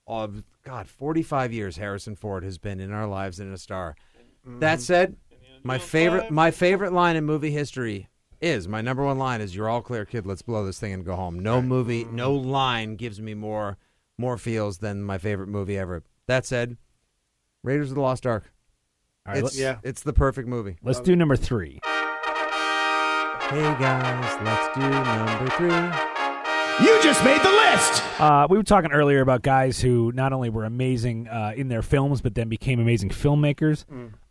uh, God, forty five years. Harrison Ford has been in our lives and a star. That said, my favorite my favorite line in movie history is my number one line is "You're all clear, kid. Let's blow this thing and go home." No movie, no line gives me more more feels than my favorite movie ever. That said, Raiders of the Lost Ark. All right, it's yeah. it's the perfect movie. let's do number three. Hey guys, let's do number three. You just made the list. Uh, we were talking earlier about guys who not only were amazing uh, in their films, but then became amazing filmmakers.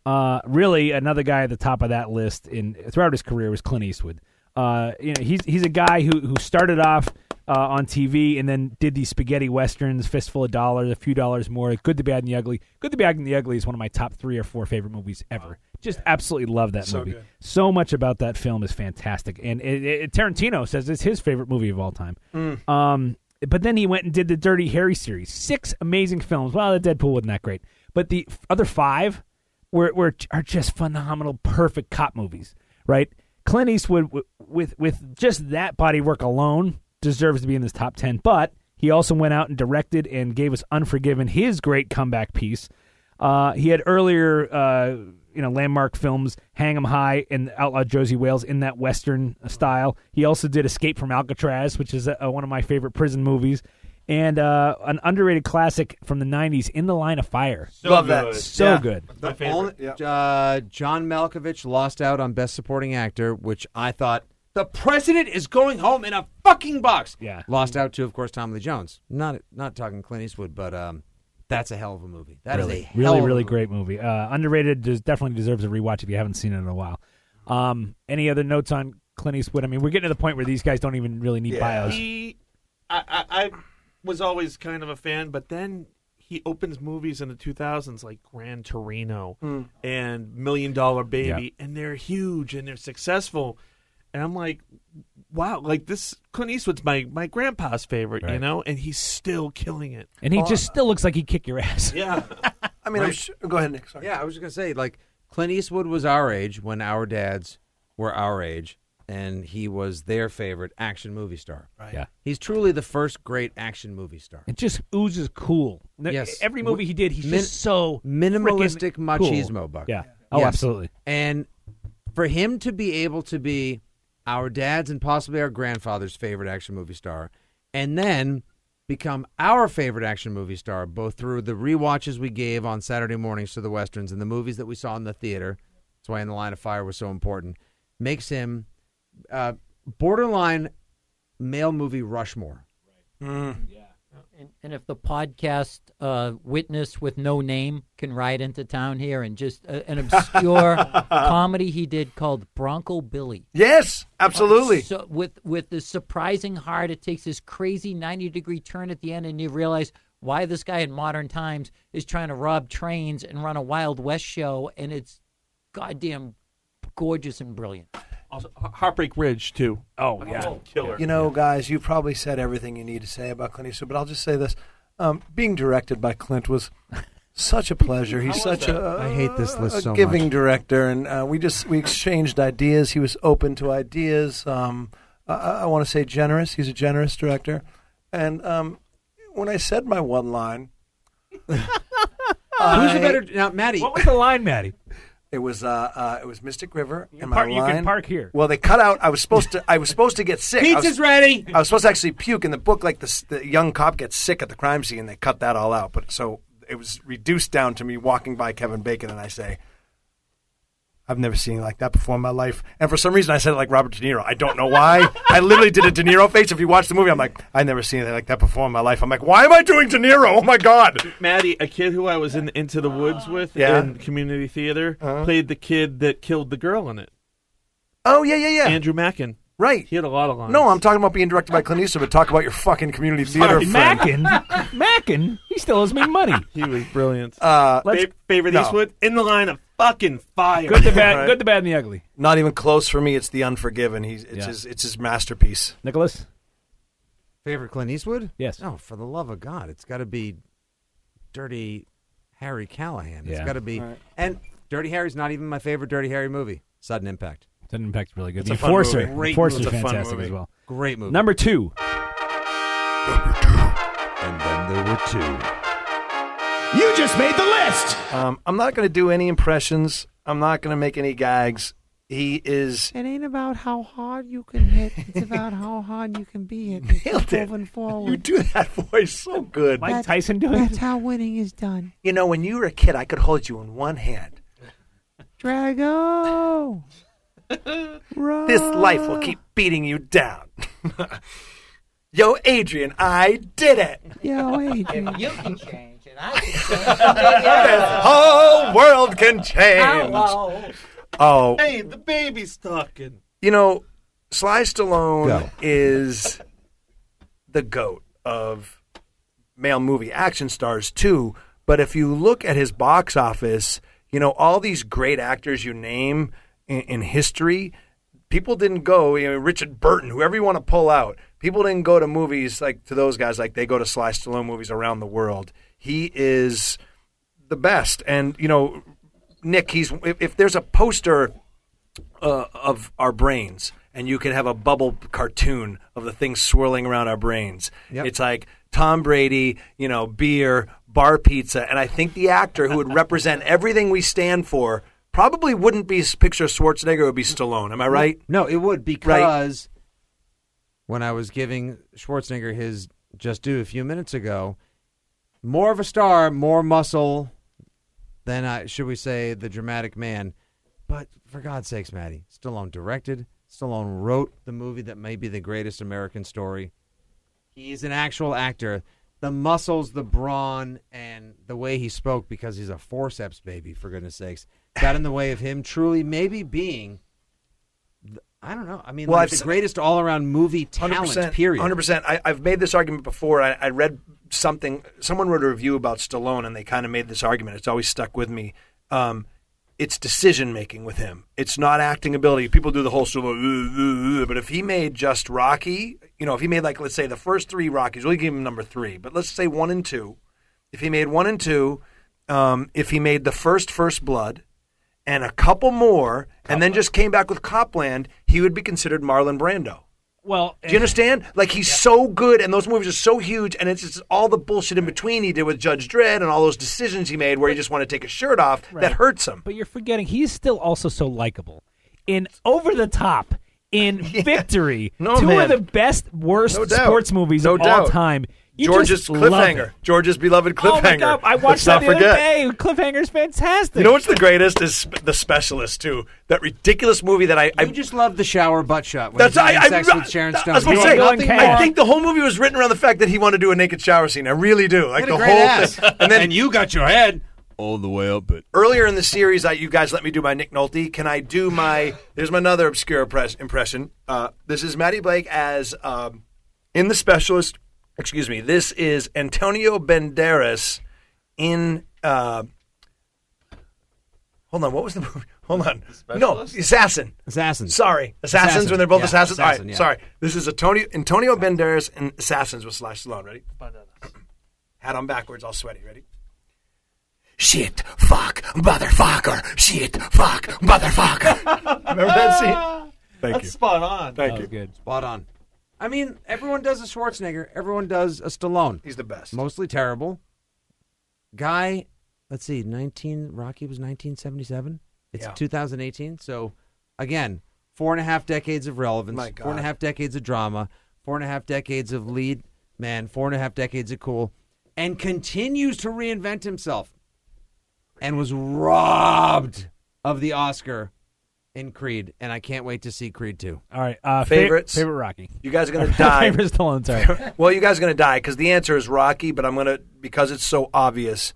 Uh, really, another guy at the top of that list in throughout his career was Clint Eastwood. Uh, you know, he's he's a guy who who started off uh, on TV and then did these spaghetti westerns, fistful of dollars, a few dollars more. Good, the bad, and the ugly. Good, the bad, and the ugly is one of my top three or four favorite movies ever. Just absolutely love that So movie. good. So much about that film is fantastic, and it, it, Tarantino says it's his favorite movie of all time. Um, but then he went and did the Dirty Harry series, six amazing films. Well, the Dead Pool wasn't that great, but the other five were, were are just phenomenal, perfect cop movies. Right? Clint Eastwood, with with just that body work alone, deserves to be in this top ten. But he also went out and directed and gave us Unforgiven, his great comeback piece. Uh, he had earlier, uh, you know, landmark films, Hang 'Em High and Outlaw Josie Wales in that Western style. He also did Escape from Alcatraz, which is uh one of my favorite prison movies. And uh, an underrated classic from the '90s, "In the Line of Fire." So Love that. good. So Yeah. good. My favorite. only- Yeah. uh, John Malkovich lost out on Best Supporting Actor, which I thought the president is going home in a fucking box. Yeah. Lost out to, of course, Tommy Lee Jones. Not not talking Clint Eastwood, but um, that's a hell of a movie. That is really, a hell really, of really movie. great movie. Uh, underrated. Des- definitely deserves a rewatch if you haven't seen it in a while. Um, any other notes on Clint Eastwood? I mean, we're getting to the point where these guys don't even really need bios. He, I, I, I was always kind of a fan, but then he opens movies in the 2000s like Gran Torino and Million Dollar Baby, and they're huge and they're successful. And I'm like, wow, like this Clint Eastwood's my my grandpa's favorite, you Right. know, and he's still killing it. And he just oh. still looks like he'd kick your ass. Yeah, <laughs> I mean, I'm sure, go ahead, Nick. Sorry. Yeah, I was just gonna say, like Clint Eastwood was our age when our dads were our age, and he was their favorite action movie star. Right. Yeah. He's truly the first great action movie star. It just oozes cool. No- Yes. Every movie he did, he's Min- just so Minimalistic frickin' cool. machismo, Buck. Yeah. Oh, Yes. absolutely. And for him to be able to be our dad's and possibly our grandfather's favorite action movie star, and then become our favorite action movie star, both through the rewatches we gave on Saturday mornings to the westerns and the movies that we saw in the theater. That's why In the Line of Fire was so important. Makes him uh, borderline male movie Rushmore. And, and if the podcast uh, witness with no name can ride into town here and just uh, an obscure <laughs> comedy he did called Bronco Billy. Yes, absolutely. So with with the surprising heart, it takes this crazy ninety degree turn at the end, and you realize why this guy in modern times is trying to rob trains and run a Wild West show, and it's goddamn gorgeous and brilliant. Also Heartbreak Ridge too. Oh yeah. killer. You know, guys, you probably said everything you need to say about Clint Eastwood, but I'll just say this: um, being directed by Clint was such a pleasure. He's such a I hate this list a so giving much. director, and uh, we just we exchanged ideas. He was open to ideas. Um, I, I want to say generous. He's a generous director, and um, when I said my one line, <laughs> Who's I- a better now, Matty? What was the line, Matty? It was uh, uh, it was Mystic River, and my park- you can park here. Well, they cut out. I was supposed to. I was supposed to get sick. I was- Pizza's ready. I was supposed to actually puke in the book. Like the, the young cop gets sick at the crime scene. They cut that all out. But so it was reduced down to me walking by Kevin Bacon, and I say, "I've never seen like that before in my life." And for some reason, I said it like Robert De Niro. I don't know why. I literally did a De Niro face. If you watch the movie, I'm like, "I've never seen anything like that before in my life." I'm like, "Why am I doing De Niro? Oh my god!" Matty, a kid who I was in Into the Woods with Yeah. in community theater, Uh-huh. played the kid that killed the girl in it. Oh yeah, yeah, yeah. Andrew Mackin. Right. He had a lot of lines. No, I'm talking about being directed by Clint Eastwood. But talk about your fucking community theater Sorry, friend. Mackin, <laughs> Mackin, he still owes me money. He was brilliant. Uh, Fa- favorite no. Eastwood in the line of fucking fire. Good, the bad, Right. good, the bad, and the ugly. not even close for me. It's The Unforgiven. He's it's Yeah. his it's his masterpiece. Nicholas. Favorite Clint Eastwood? Yes. Oh, for the love of God, it's got to be Dirty Harry Callahan. It's Yeah. got to be, and Dirty Harry's not even my favorite Dirty Harry movie. Sudden Impact, Sudden Impact's really good. It's the a fun Enforcer. movie. Great Enforcer's movie. It's a fun fantastic as well. great movie. Number two. Number two. And then there were two. You just made the list! Um, I'm not going to do any impressions. I'm not going to make any gags. He is It ain't about how hard you can hit. It's <laughs> about how hard you can be hit. Nailed it. Moving forward. you do that voice so good. Mike Tyson doing it. That's how winning is done. You know, when you were a kid, I could hold you in one hand. Drago. <laughs> This life will keep beating you down. <laughs> Yo, Adrian, I did it. Yo, <laughs> Adrian. You can change it. I can <laughs> change it. This whole world can change. Oh, Hey, the baby's talking. you know, Sly Stallone Go. is the goat of male movie action stars too. But if you look at his box office, you know all these great actors you name in, in history, people didn't go. You know, Richard Burton, whoever you want to pull out, people didn't go to movies like to those guys like they go to Sly Stallone movies around the world. He is the best, and you know, Nick. He's if, if there's a poster uh, of our brains, and you can have a bubble cartoon of the things swirling around our brains. Yep. It's like Tom Brady, you know, beer, bar pizza, and I think the actor who would represent everything we stand for probably wouldn't be picture of Schwarzenegger; it would be Stallone. Am I right? No, it would because when I was giving Schwarzenegger his just do a few minutes ago. More of a star, more muscle than, I should we say, the dramatic man. But for God's sakes, Matty, Stallone directed, Stallone wrote the movie that may be the greatest American story. He's an actual actor. The muscles, the brawn, and the way he spoke, because he's a forceps baby, for goodness sakes, got in the way of him truly maybe being, I don't know, I mean, Well, like I've the greatest all around movie talent, period. Hundred percent. I've made this argument before. I, I read something. Someone wrote a review about Stallone, and they kind of made this argument. It's always stuck with me. Um, it's decision making with him. It's not acting ability. People do the whole Stallone, "Uh, uh, uh," but if he made just Rocky, you know, if he made like let's say the first three Rockies, we'll give him number three, but let's say one and two. If he made one and two, um, if he made the first First Blood, and a couple more, and then just came back with Copland, he would be considered Marlon Brando. Well, Do you understand? Like he's so good, and those movies are so huge, and it's just all the bullshit in between he did with Judge Dredd and all those decisions he made where he just want to take his shirt off that hurts him. But you're forgetting he's still also so likable. In Over the Top, in <laughs> Victory, No, two man. of the best, worst No sports movies No of all time. You George's cliffhanger. George's beloved cliffhanger. Oh my god! I Let's that not the other forget. day. Cliffhanger's fantastic. You know what's the greatest is Sp- the Specialist too. That ridiculous movie that I. I You just love the shower butt shot when That's he's I, having I, with Sharon I Stone. was about You to say, nothing I more. think the whole movie was written around the fact that he wanted to do a naked shower scene. I really do. Like the whole ass. thing. And then and you got your head all the way up it. earlier in the series, I, you guys let me do my Nick Nolte. Can I do my? There's my another obscure press, impression. Uh, this is Matty Blake as um, in the Specialist. Excuse me. This is Antonio Banderas in. Uh, hold on. What was the movie? <laughs> Hold on. No, Assassin. Assassin. Sorry, Assassins Assassin. when they're both Yeah, assassins. All right, yeah. sorry. This is Antonio, Antonio Banderas and Assassins with Slash Stallone. Ready? Hat on backwards, all sweaty. Ready? Shit, fuck, motherfucker. Shit, fuck, motherfucker. <laughs> Remember that scene? Thank That's you. spot on. Thank you. good. Spot on. I mean, everyone does a Schwarzenegger. Everyone does a Stallone. He's the best. Mostly terrible. Guy, let's see, 19, Rocky was 1977. It's Yeah. 2018. So, again, four and a half decades of relevance, four and a half decades of drama, four and a half decades of lead man, four and a half decades of cool, and continues to reinvent himself and was robbed of the Oscar in Creed. And I can't wait to see Creed 2. All right, uh, fa- Favorites? favorite Rocky. You guys are gonna <laughs> die. favorite Stallone. Sorry. <laughs> well, you guys are gonna die because the answer is Rocky, but I'm gonna because it's so obvious.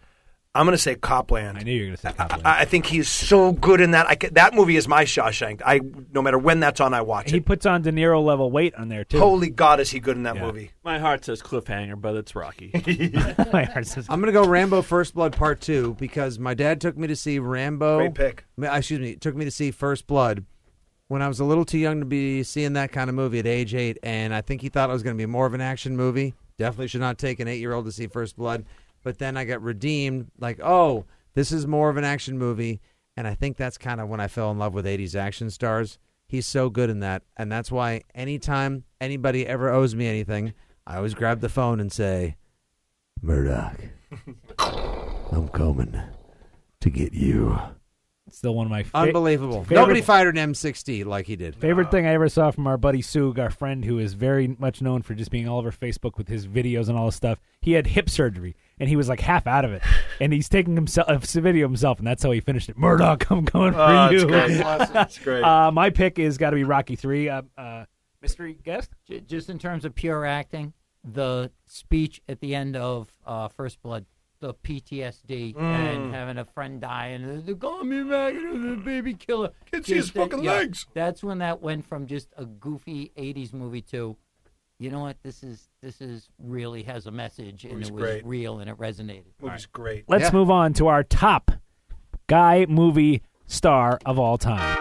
I'm gonna say Copland. I knew you were going to say Copland. I, I think he's so good in that. I ca- that movie is my Shawshank. I no matter when that's on, I watch he it. He puts on De Niro level weight on there too. Holy God, is he good in that Yeah. movie? My heart says cliffhanger, but it's Rocky. <laughs> <laughs> My heart says- I'm going to go Rambo First Blood Part 2 because my dad took me to see Rambo. Great pick. Excuse me, took me to see First Blood when I was a little too young to be seeing that kind of movie at age 8 and I think he thought it was going to be more of an action movie. Definitely should not take an 8-year-old to see First Blood, but then I got redeemed like, "Oh, this is more of an action movie." And I think that's kind of when I fell in love with 80s action stars. He's so good in that, and that's why anytime anybody ever owes me anything, I always grab the phone and say, Murdock, <laughs> I'm coming to get you. Still one of my fa- Unbelievable. favorite- Nobody fired an M60 like he did. Favorite thing I ever saw from our buddy Sug, our friend who is very much known for just being all over Facebook with his videos and all this stuff. He had hip surgery and he was like half out of it, and he's taking himself a video himself, and that's how he finished it. Murdock, <laughs> I'm going for Oh, you. it's great. <laughs> It's great. uh, my pick is got to be Rocky Three. Uh, uh, mystery guest. J- just in terms of pure acting, the speech at the end of uh, First Blood, the PTSD Mm. and having a friend die and the call me back and the baby killer. Can't see his Just that- fucking yeah, legs. That's when that went from just a goofy '80s movie to, you know what? This is this is really has a message and Movie's it was great. real and it resonated. Movie's great. Let's Yeah. move on to our top guy movie star of all time.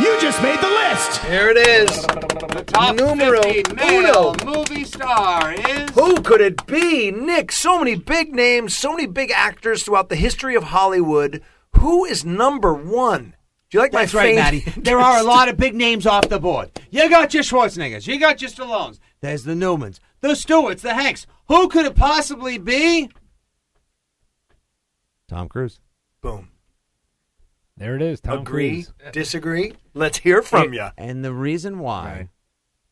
You just made the list. Here it is. The Top Numero 50 male uno. movie star is Who could it be? Nick, so many big names, so many big actors throughout the history of Hollywood. Who is number one? Do you like That's my right, Matty. <laughs> There are a lot of big names off the board. You got your Schwarzeneggers, you got your Stallones. There's the Newmans, the Stewarts, the Hanks. Who could it possibly be? Tom Cruise. Boom. There it is. Tom Agree? Cruise. Disagree? Let's hear from you. And the reason why,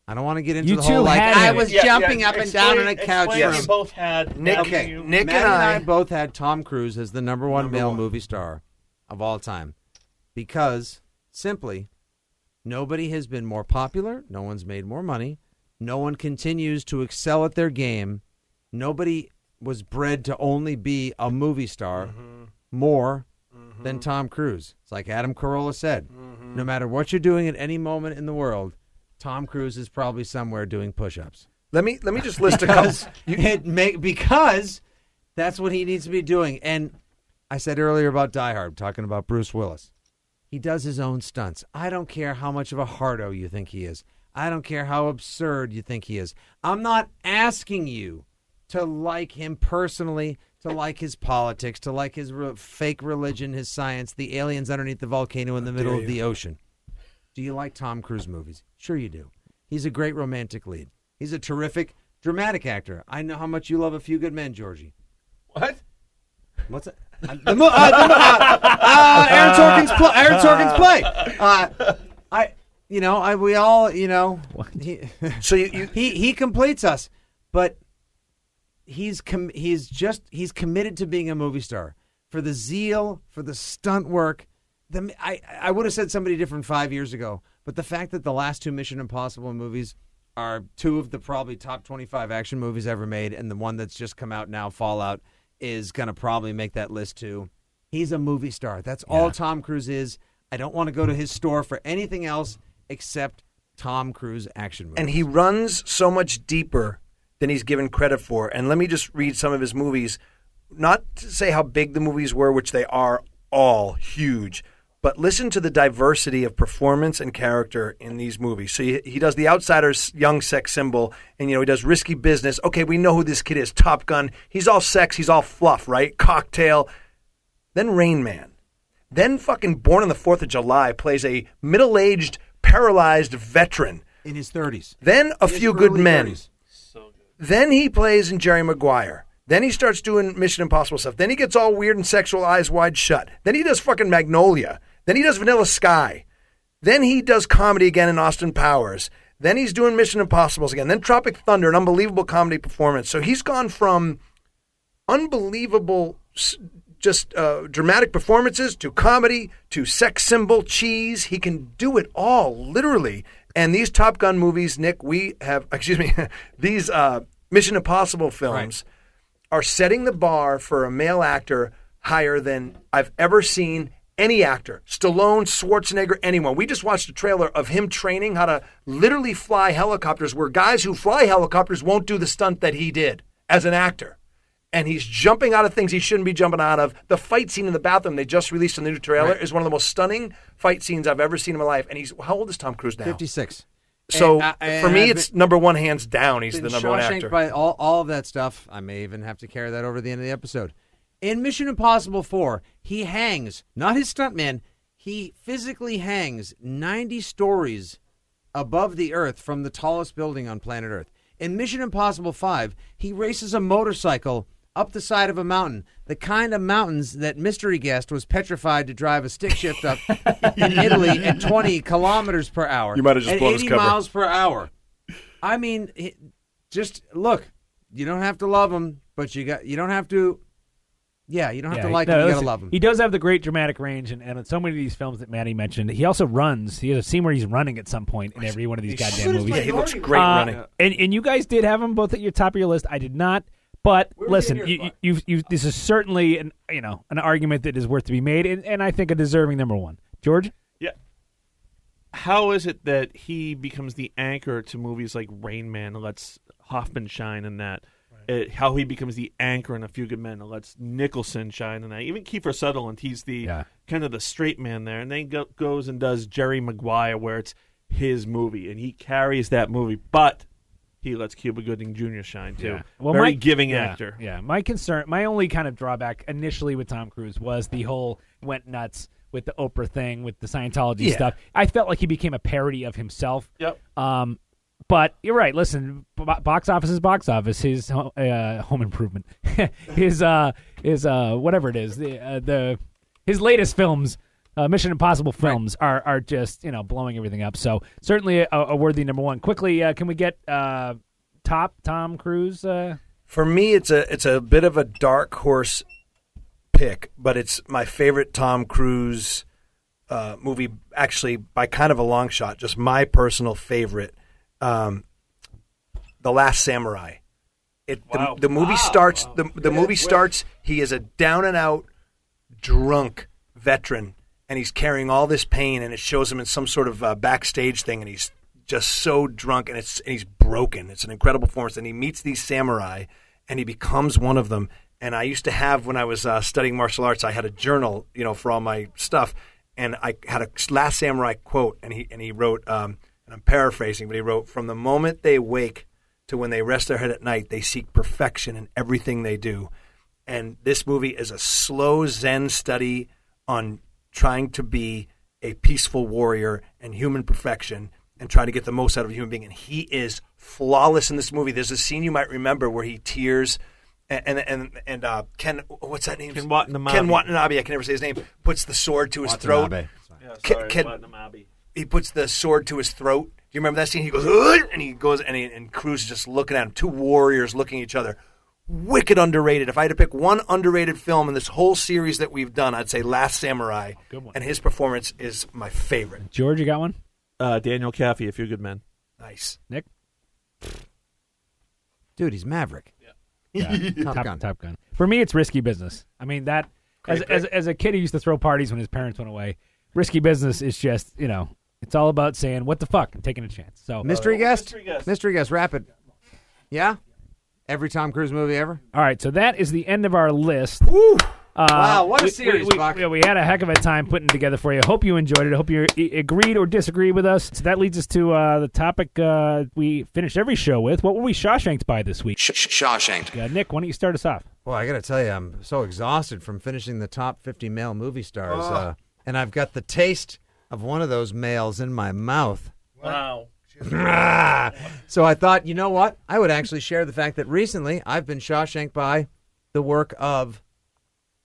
I don't want to get into You the two whole like had I him. was Yeah, jumping yeah, up and down on a explain- couch. explain for you both had. Nick, Okay, Nick Matt and I, both had Tom Cruise as the number one Number male one. movie star of all time because simply nobody has been more popular, no one's made more money, no one continues to excel at their game, nobody was bred to only be a movie star Mm-hmm. more than Tom Cruise. It's like Adam Carolla said, Mm-hmm. no matter what you're doing at any moment in the world, Tom Cruise is probably somewhere doing push-ups. let me let me just list a couple. because it make because that's what he needs to be doing. And I said earlier about Die Hard, talking about Bruce Willis. He does his own stunts. I don't care how much of a hardo you think he is. I don't care how absurd you think he is. I'm not asking you to like him personally, to like his politics, to like his re- fake religion, his science, the aliens underneath the volcano in the middle of the ocean. Do you like Tom Cruise movies? Sure, you do. He's a great romantic lead. He's a terrific dramatic actor. I know how much you love A Few Good Men, Georgie. What? What's it? The mo- uh, the mo- uh, uh, Aaron Sorkin's play. Aaron Sorkin's play. Uh, I, you know, I we all, you know, he, <laughs> So you, you he he completes us, but he's com- he's just he's committed to being a movie star for the zeal, for the stunt work. The I I would have said somebody different five years ago, but the fact that the last two Mission Impossible movies are two of the probably top twenty five action movies ever made, and the one that's just come out now, Fallout, is going to probably make that list too. He's a movie star. That's all Tom Cruise is. I don't want to go to his store for anything else except Tom Cruise action movies. and he runs so much deeper than he's given credit for. And let me just read some of his movies, not to say how big the movies were, which they are all huge, but listen to the diversity of performance and character in these movies. So he, he does The Outsiders, young sex symbol, and you know he does Risky Business. Okay, we know who this kid is. Top Gun. He's all sex. He's all fluff, right? Cocktail. Then Rain Man. Then fucking Born on the Fourth of July plays a middle-aged, paralyzed veteran. in his thirties. Then a In his few good early men. 30s. Then he plays in Jerry Maguire. Then he starts doing Mission Impossible stuff. Then he gets all weird and sexual, eyes wide shut. Then he does fucking Magnolia. Then he does Vanilla Sky. Then he does comedy again in Austin Powers. Then he's doing Mission Impossibles again. Then Tropic Thunder, an unbelievable comedy performance. So he's gone from unbelievable, just uh, dramatic performances to comedy to sex symbol cheese. He can do it all, literally. And these Top Gun movies, Nick, we have, <laughs> excuse me, <laughs> these uh, Mission Impossible films are setting the bar for a male actor higher than I've ever seen any actor. Stallone, Schwarzenegger, anyone. We just watched a trailer of him training how to literally fly helicopters where guys who fly helicopters won't do the stunt that he did as an actor. And he's jumping out of things he shouldn't be jumping out of. The fight scene in the bathroom they just released in the new trailer is one of the most stunning fight scenes I've ever seen in my life. And he's how old is Tom Cruise now? Fifty six. So And, uh, for me, it's been- number one, hands down. He's the number one actor. By all, all of that stuff, I may even have to carry that over to the end of the episode. In Mission Impossible 4, he hangs, not his stuntman, he physically hangs 90 stories above the Earth from the tallest building on planet Earth. In Mission Impossible 5, he races a motorcycle up the side of a mountain, the kind of mountains that Mystery Guest was petrified to drive a stick shift up <laughs> in Italy at 20 kilometers per hour. You might have just blown his 80 cover. miles per hour. I mean, just look. You don't have to love him, but you got. You don't have to. Yeah, you don't have Yeah, to like no, him. You listen, gotta love him. He does have the great dramatic range, and, and in so many of these films that Matty mentioned, he also runs. He has a scene where he's running at some point in every one of these goddamn movies. Yeah, he looks great Uh, running. And and you guys did have him both at your top of your list. I did not. But listen, you, you, you, this is certainly an you know an argument that is worth to be made, and, and I think a deserving number one. George, Yeah. How is it that he becomes the anchor to movies like Rain Man, and lets Hoffman shine in that? It, how he becomes the anchor in A Few Good Men, and lets Nicholson shine in that. Even Kiefer Sutherland, he's the Yeah. kind of the straight man there, and then go, goes and does Jerry Maguire, where it's his movie, and he carries that movie, but he lets Cuba Gooding Jr. shine too. Well, Very my- giving yeah, actor. Yeah, my concern, my only kind of drawback initially with Tom Cruise was the whole went nuts with the Oprah thing, with the Scientology Yeah. stuff. I felt like he became a parody of himself. Yep. Um, but you're right. Listen, box office is box office. His uh, home improvement, <laughs> his uh, his uh, whatever it is, the uh, the his latest films uh, Mission Impossible films are are just you know blowing everything up. So certainly a, a worthy number one. Quickly, uh, can we get uh, top Tom Cruise? Uh, For me, it's a it's a bit of a dark horse pick, but it's my favorite Tom Cruise uh, movie. Actually, by kind of a long shot, just my personal favorite. Um, the Last Samurai. It Wow. the, the movie Wow. starts. Wow. The the Yeah, movie starts. He is a down and out drunk veteran, and he's carrying all this pain, and it shows him in some sort of uh, backstage thing, and he's just so drunk, and it's and he's broken. It's an incredible performance, and he meets these samurai, and he becomes one of them. And I used to have when I was uh, studying martial arts, I had a journal, you know, for all my stuff, and I had a Last Samurai quote, and he and he wrote, um, and I'm paraphrasing, but he wrote, "From the moment they wake to when they rest their head at night, they seek perfection in everything they do." And this movie is a slow Zen study on trying to be a peaceful warrior and human perfection and trying to get the most out of a human being. And he is flawless in this movie. There's a scene you might remember where he tears. And and and, and uh, Ken, what's that name? Ken Watanabe. Ken Watanabe. I can never say his name. Puts the sword to his throat. Watanabe. Yeah, Ken- sorry, Ken- Watanabe. He puts the sword to his throat. Do you remember that scene? He goes, "Ugh," and he goes, and, he, and Cruise is just looking at him. Two warriors looking at each other. Wicked underrated. If I had to pick one underrated film in this whole series that we've done, I'd say Last Samurai. Good one. And his performance is my favorite. George, you got one? Uh, Daniel Kaffee, A Few Good Men. Nice. Nick? Dude, he's Maverick. Yeah. <laughs> Top Top, Gun. Top Gun. For me, it's risky business. I mean that as, as as a kid, he used to throw parties when his parents went away. Risky business is just you know it's all about saying what the fuck and taking a chance. So Mystery guest? mystery guest. Mystery guest, rapid. Yeah? Every Tom Cruise movie ever? all right, so that is the end of our list. Uh, Wow, what a we- series, we, Buck. we, we had a heck of a time putting it together for you. Hope you enjoyed it. I hope you agreed or disagreed with us. So that leads us to uh, the topic uh, we finish every show with. What were we Shawshanked by this week? Sh- sh- Shawshanked. Uh, Nick, why don't you start us off? Well, I got to tell you, I'm so exhausted from finishing the top 50 male movie stars. Uh, and I've got the taste of one of those males in my mouth. Wow. <laughs> so I thought, you know what? I would actually share the fact that recently I've been Shawshanked by the work of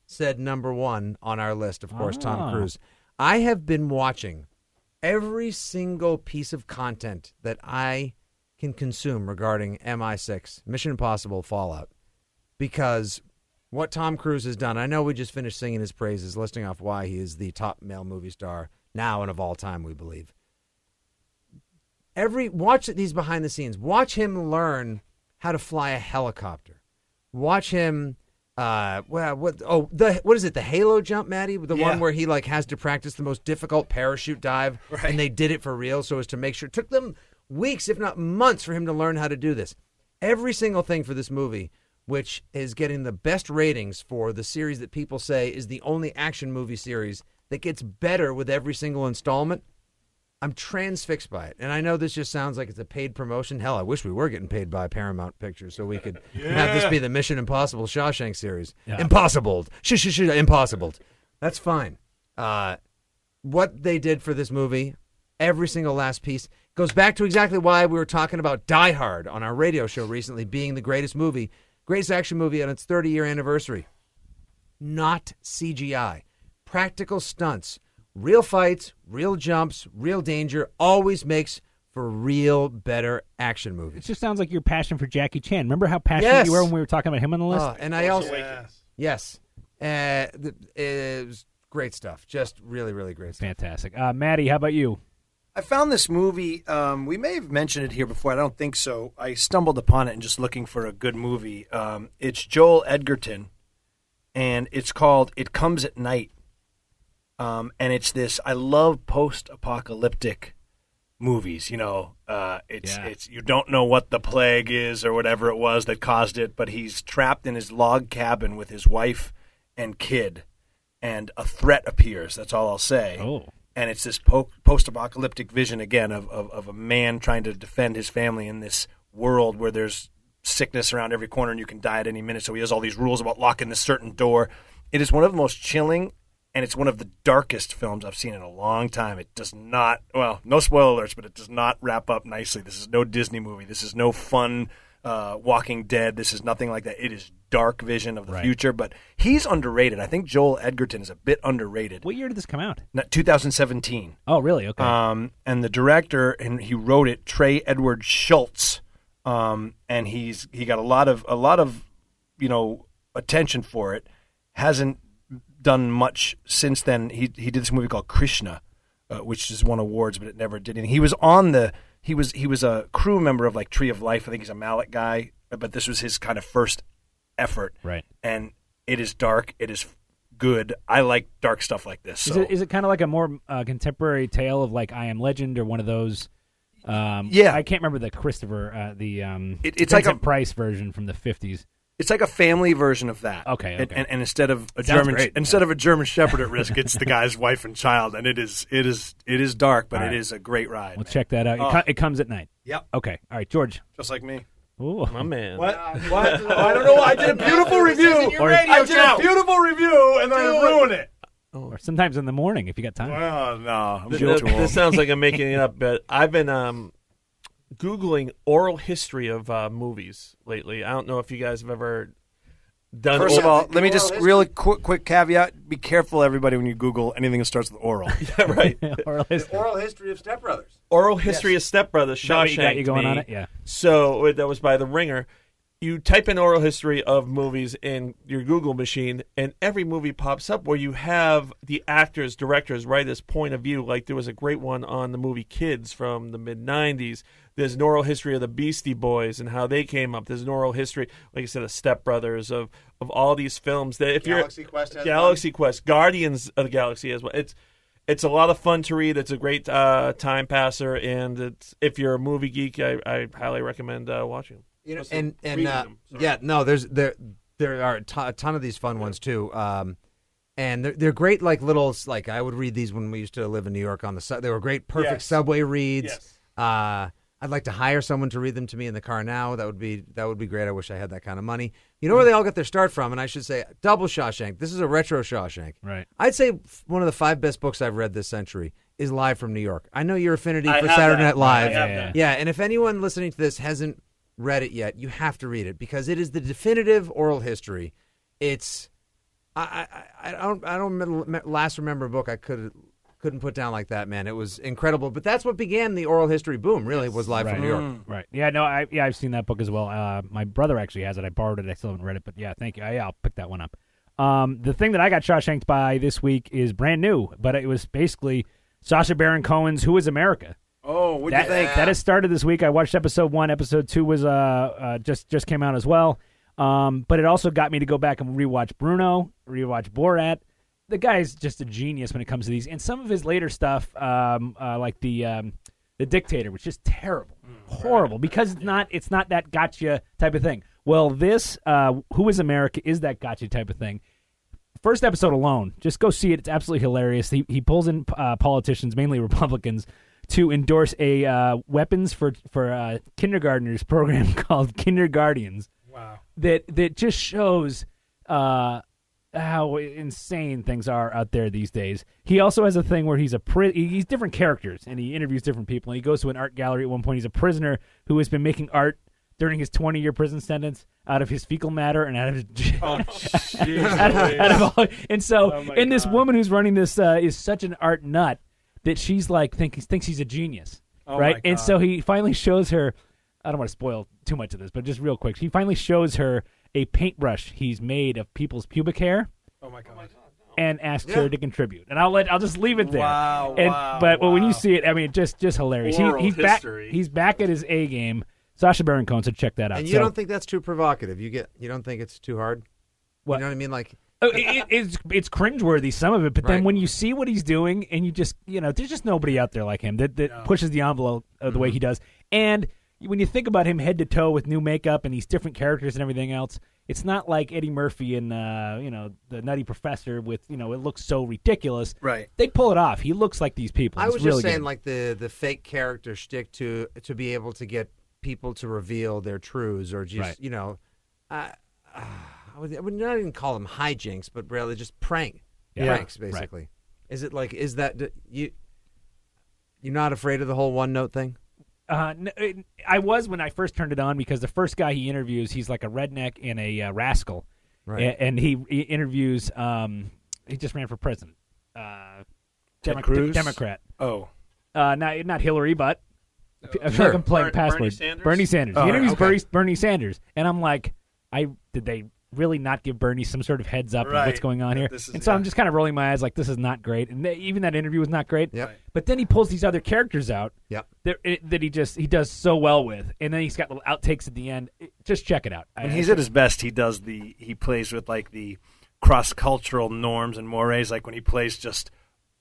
said number one on our list, of course, Ah. Tom Cruise. I have been watching every single piece of content that I can consume regarding MI6, Mission Impossible Fallout, because what Tom Cruise has done, I know we just finished singing his praises, listing off why he is the top male movie star now and of all time, we believe every watch these behind the scenes. Watch him learn how to fly a helicopter. Watch him. Uh, well, what? Oh, the what is it? The Halo jump, Matty, the Yeah. one where he like has to practice the most difficult parachute dive, Right. and they did it for real, so as to make sure. It took them weeks, if not months, for him to learn how to do this. Every single thing for this movie, which is getting the best ratings for the series that people say is the only action movie series that gets better with every single installment. I'm transfixed by it. And I know this just sounds like it's a paid promotion. Hell, I wish we were getting paid by Paramount Pictures so we could <laughs> have this be the Mission Impossible Shawshank series. Yeah. Impossible. Shh, shh, shh, impossible. That's fine. Uh, what they did for this movie, every single last piece, goes back to exactly why we were talking about Die Hard on our radio show recently being the greatest movie, greatest action movie on its 30 year anniversary. Not CGI. Practical stunts, real fights, real jumps, real danger always makes for real better action movies. It just sounds like your passion for Jackie Chan. Remember how passionate Yes. you were when we were talking about him on the list? Uh, and I also Awakens. yes, uh, th- it was great stuff. Just really, really great stuff. Fantastic. Uh, Matty, how about you? I found this movie. Um, we may have mentioned it here before. I don't think so. I stumbled upon it and just looking for a good movie. Um, it's Joel Edgerton, and it's called "It Comes at Night." Um, and it's this. I love post-apocalyptic movies. You know, uh, it's Yeah. it's you don't know what the plague is or whatever it was that caused it, but he's trapped in his log cabin with his wife and kid, and a threat appears. That's all I'll say Oh. and it's this po- post-apocalyptic vision again of, of, of a man trying to defend his family in this world where there's sickness around every corner and you can die at any minute. So he has all these rules about locking this certain door. It is one of the most chilling and it's one of the darkest films I've seen in a long time. It does not, well, no spoiler alerts, but it does not wrap up nicely. This is no Disney movie. This is no fun uh, Walking Dead. This is nothing like that. It is dark vision of the Right. future, but he's underrated. I think Joel Edgerton is a bit underrated. What year did this come out? Not- 2017. Oh, really? Okay. Um, and the director and he wrote it, Trey Edward Shults. Um, and he's he got a lot of a lot of you know attention for it. Hasn't done much since then. He he did this movie called Krisha, uh, which just won awards, but it never did. And he was on the he was he was a crew member of like Tree of Life. I think he's a Malick guy, but this was his kind of first effort. Right. And it is dark. It is good. I like dark stuff like this. Is it is it kind of like a more uh, contemporary tale of like I Am Legend or one of those? Um, Yeah. I can't remember the Christopher uh, the um, It- it's like a- Price version from the fifties. It's like a family version of that. Okay, And, okay. and, and instead of a Sounds German great, instead of a German Shepherd at risk, it's the guy's wife and child, and it is it is it is dark, but All it right. is a great ride. We'll man. check that out. It, Oh. co- it comes at night. Yep. Okay. All right, George. Just like me. Ooh. My man. What? <laughs> What? I don't know. I did a <laughs> beautiful review. Or- I did a beautiful review, and then I ruined it. Or sometimes in the morning if you got time. Well, no, I'm Th- guilty. th- this sounds like I'm making it up, <laughs> but I've been um, googling oral history of uh, movies lately. I don't know if you guys have ever done. First of all, let me just really quick quick caveat: be careful, everybody, when you Google anything that starts with oral. <laughs> yeah, right. <laughs> Oral history. Oral history of Step Brothers. Oral history of Step Brothers. Is that you got Shawshank you going me. on it? Yeah. So uh, that was by The Ringer. You type in oral history of movies in your Google machine, and every movie pops up where you have the actors, directors, writers' point of view. Like there was a great one on the movie Kids from the mid '90s. There's an oral history of the Beastie Boys and how they came up. There's an oral history, like I said, of Step Brothers, of of all these films that if Galaxy you're Quest has Galaxy Quest, Guardians of the Galaxy as well. It's it's a lot of fun to read. It's a great uh, time passer, and it's if you're a movie geek, I, I highly recommend uh, watching. You know, and and uh, them, yeah, no, there's there there are a ton, a ton of these fun ones too. Um, and they're, they're great, like little like I would read these when we used to live in New York on the sub. They were great, perfect Yes. subway reads. Yes. Uh, I'd like to hire someone to read them to me in the car now. That would be that would be great. I wish I had that kind of money. You know where they all got their start from, and I should say double Shawshank. This is a retro Shawshank. Right. I'd say one of the five best books I've read this century is Live from New York. I know your affinity I for Saturday that. Night Live. That. Yeah, and if anyone listening to this hasn't read it yet, you have to read it because it is the definitive oral history. It's I I, I don't I don't remember, last remember a book I could couldn't put down like that, man. It was incredible. But that's what began the oral history boom. Really, was Live from New York. Right. Yeah. No. I yeah. I've seen that book as well. Uh, my brother actually has it. I borrowed it. I still haven't read it, but yeah. Thank you. I, yeah, I'll pick that one up. Um, the thing that I got Shawshanked by this week is brand new, but it was basically Sacha Baron Cohen's "Who Is America." Oh, what'd that, you think? That has started this week. I watched episode one. Episode two was uh, uh just just came out as well. Um, but it also got me to go back and rewatch Bruno, rewatch Borat. The guy's just a genius when it comes to these, and some of his later stuff, um, uh, like the um, the Dictator, was just terrible, horrible because it's not it's not that gotcha type of thing. Well, this uh, Who Is America is that gotcha type of thing first episode alone, just go see it. It's absolutely hilarious. He he pulls in uh, politicians, mainly Republicans, to endorse a uh, weapons for for uh, kindergartners program <laughs> called Kinderguardians. Wow. That that just shows uh, how insane things are out there these days. He also has a thing where he's a pri- he's different characters and he interviews different people. And he goes to an art gallery at one point. He's a prisoner who has been making art during his 20 year prison sentence out of his fecal matter and out of his <laughs> Oh, out of- out of all- and so Oh, and this woman who's running this uh, is such an art nut that she's like think, thinks he's a genius Oh, right and so he finally shows her i don't want to spoil too much of this but just real quick he finally shows her a paintbrush he's made of people's pubic hair Oh my god. and asks her to contribute and i'll let i'll just leave it there Wow, and wow, but when you see it i mean just just hilarious he, Oral he's back he's back at his a game sacha baron cohen so check that out And you So- don't think that's too provocative? You get you don't think it's too hard? What? You know what I mean? Like Oh, it, it- it's it's cringeworthy some of it, but then Right. when you see what he's doing, and you just you know, there's just nobody out there like him that that pushes the envelope uh, the way he does. And when you think about him head to toe with new makeup and these different characters and everything else, it's not like Eddie Murphy and uh, you know the Nutty Professor with you know it looks so ridiculous. Right. They pull it off. He looks like these people. I was really just saying, good. like the the fake character shtick to to be able to get people to reveal their truths, or just Right. you know, uh, uh, I, would, I would not even call them hijinks, but really just prank Yeah. pranks, Right. basically. Is it like is that d- you? You're not afraid of the whole one note thing? Uh, n- it- I was when I first turned it on because the first guy he interviews, he's like a redneck and a uh, rascal, Right. A- and he, he interviews. Um, he just ran for president. Uh, Ted Demo- Cruz? Democrat. Oh. Uh, not not Hillary, but <laughs> I feel Sure. like I'm playing Ber- Bernie password. Sanders? Bernie Sanders. Oh, he interviews okay. Bernie, Bernie Sanders, and I'm like, I did they really not give Bernie some sort of heads up on what's going on here? And so yeah. I'm just kind of rolling my eyes, like this is not great. And th- even that interview was not great. Yep. But then he pulls these other characters out Yep. that, it, that he just he does so well with, and then he's got little outtakes at the end. It- just check it out. When I- he's at his best, he does the he plays with like the cross cultural norms and mores. Like when he plays just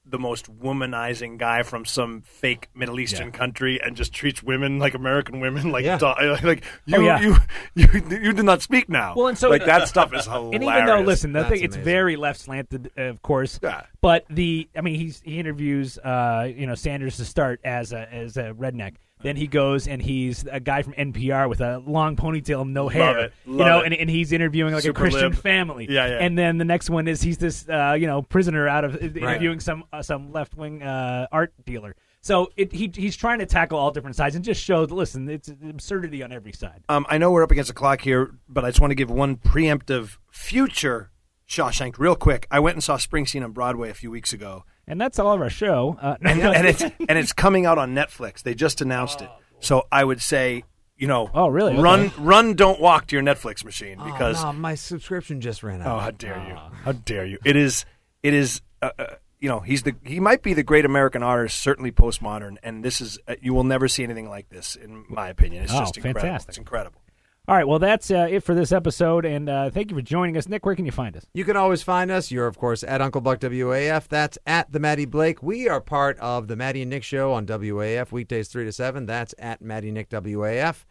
the most womanizing guy from some fake Middle Eastern Yeah. country and just treats women like American women, like Yeah. do- like you, Oh, yeah. you you you do not speak now. Well, and so- like that <laughs> stuff is hilarious. And even though, listen, the That's thing it's very left slanted, of course. Yeah. But the, I mean, he's he interviews, uh, you know, Sanders to start as a as a redneck. Then he goes and he's a guy from NPR with a long ponytail and no hair. it. you know, it. and, and he's interviewing like Super a Christian lib. family. Yeah, yeah. And then the next one is he's this, uh, you know, prisoner out of interviewing some uh, some left wing uh, art dealer. So it, he he's trying to tackle all different sides and just show that listen, it's absurdity on every side. Um, I know we're up against the clock here, but I just want to give one preemptive future Shawshank real quick. I went and saw Springsteen on Broadway a few weeks ago, And that's all of our show. Uh, <laughs> and, and it's and it's coming out on Netflix. They just announced it, so I would say, you know, Oh, really? Okay. Run, run, don't walk to your Netflix machine because oh, no, my subscription just ran out. oh, how dare you, how dare you? It is, it is. Uh, uh, you know, he's the he might be the great American artist, certainly postmodern, and this is uh, you will never see anything like this, in my opinion. It's Oh, just incredible. fantastic. It's incredible. All right, well, that's uh, it for this episode, and uh, thank you for joining us. Nick, where can you find us? You can always find us. You're, of course, at Uncle Buck WAF. That's at the Matty Blake. We are part of the Matty and Nick Show on WAF, weekdays 3 to 7. That's at Matty Nick WAF.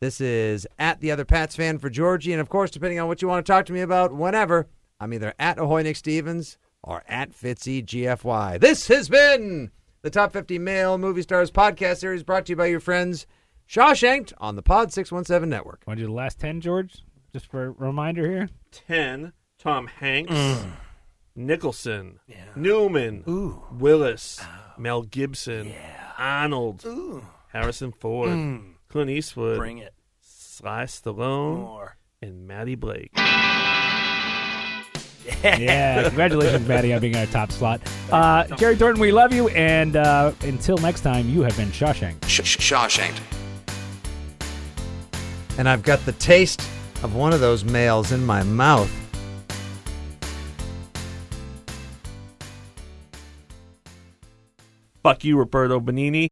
This is at the other Pats fan for Georgie. And, of course, depending on what you want to talk to me about, whenever, I'm either at Ahoy Nick Stevens or at Fitzy GFY. This has been the Top 50 Male Movie Stars podcast series brought to you by your friends Shawshanked on the Pod 617 Network. Want to do the last 10, George? Just for a reminder here. 10, Tom Hanks, Nicholson, Newman, Willis, Mel Gibson, Arnold, Harrison Ford, Clint Eastwood, Bring it. Sly Stallone, More. and Matty Blake. Yeah, <laughs> congratulations, Matty, on being in our top slot. Uh, Jerry Thornton, we love you, and uh, until next time, you have been Shawshank. Sh- sh- Shawshanked. And I've got the taste of one of those males in my mouth. Fuck you, Roberto Benigni.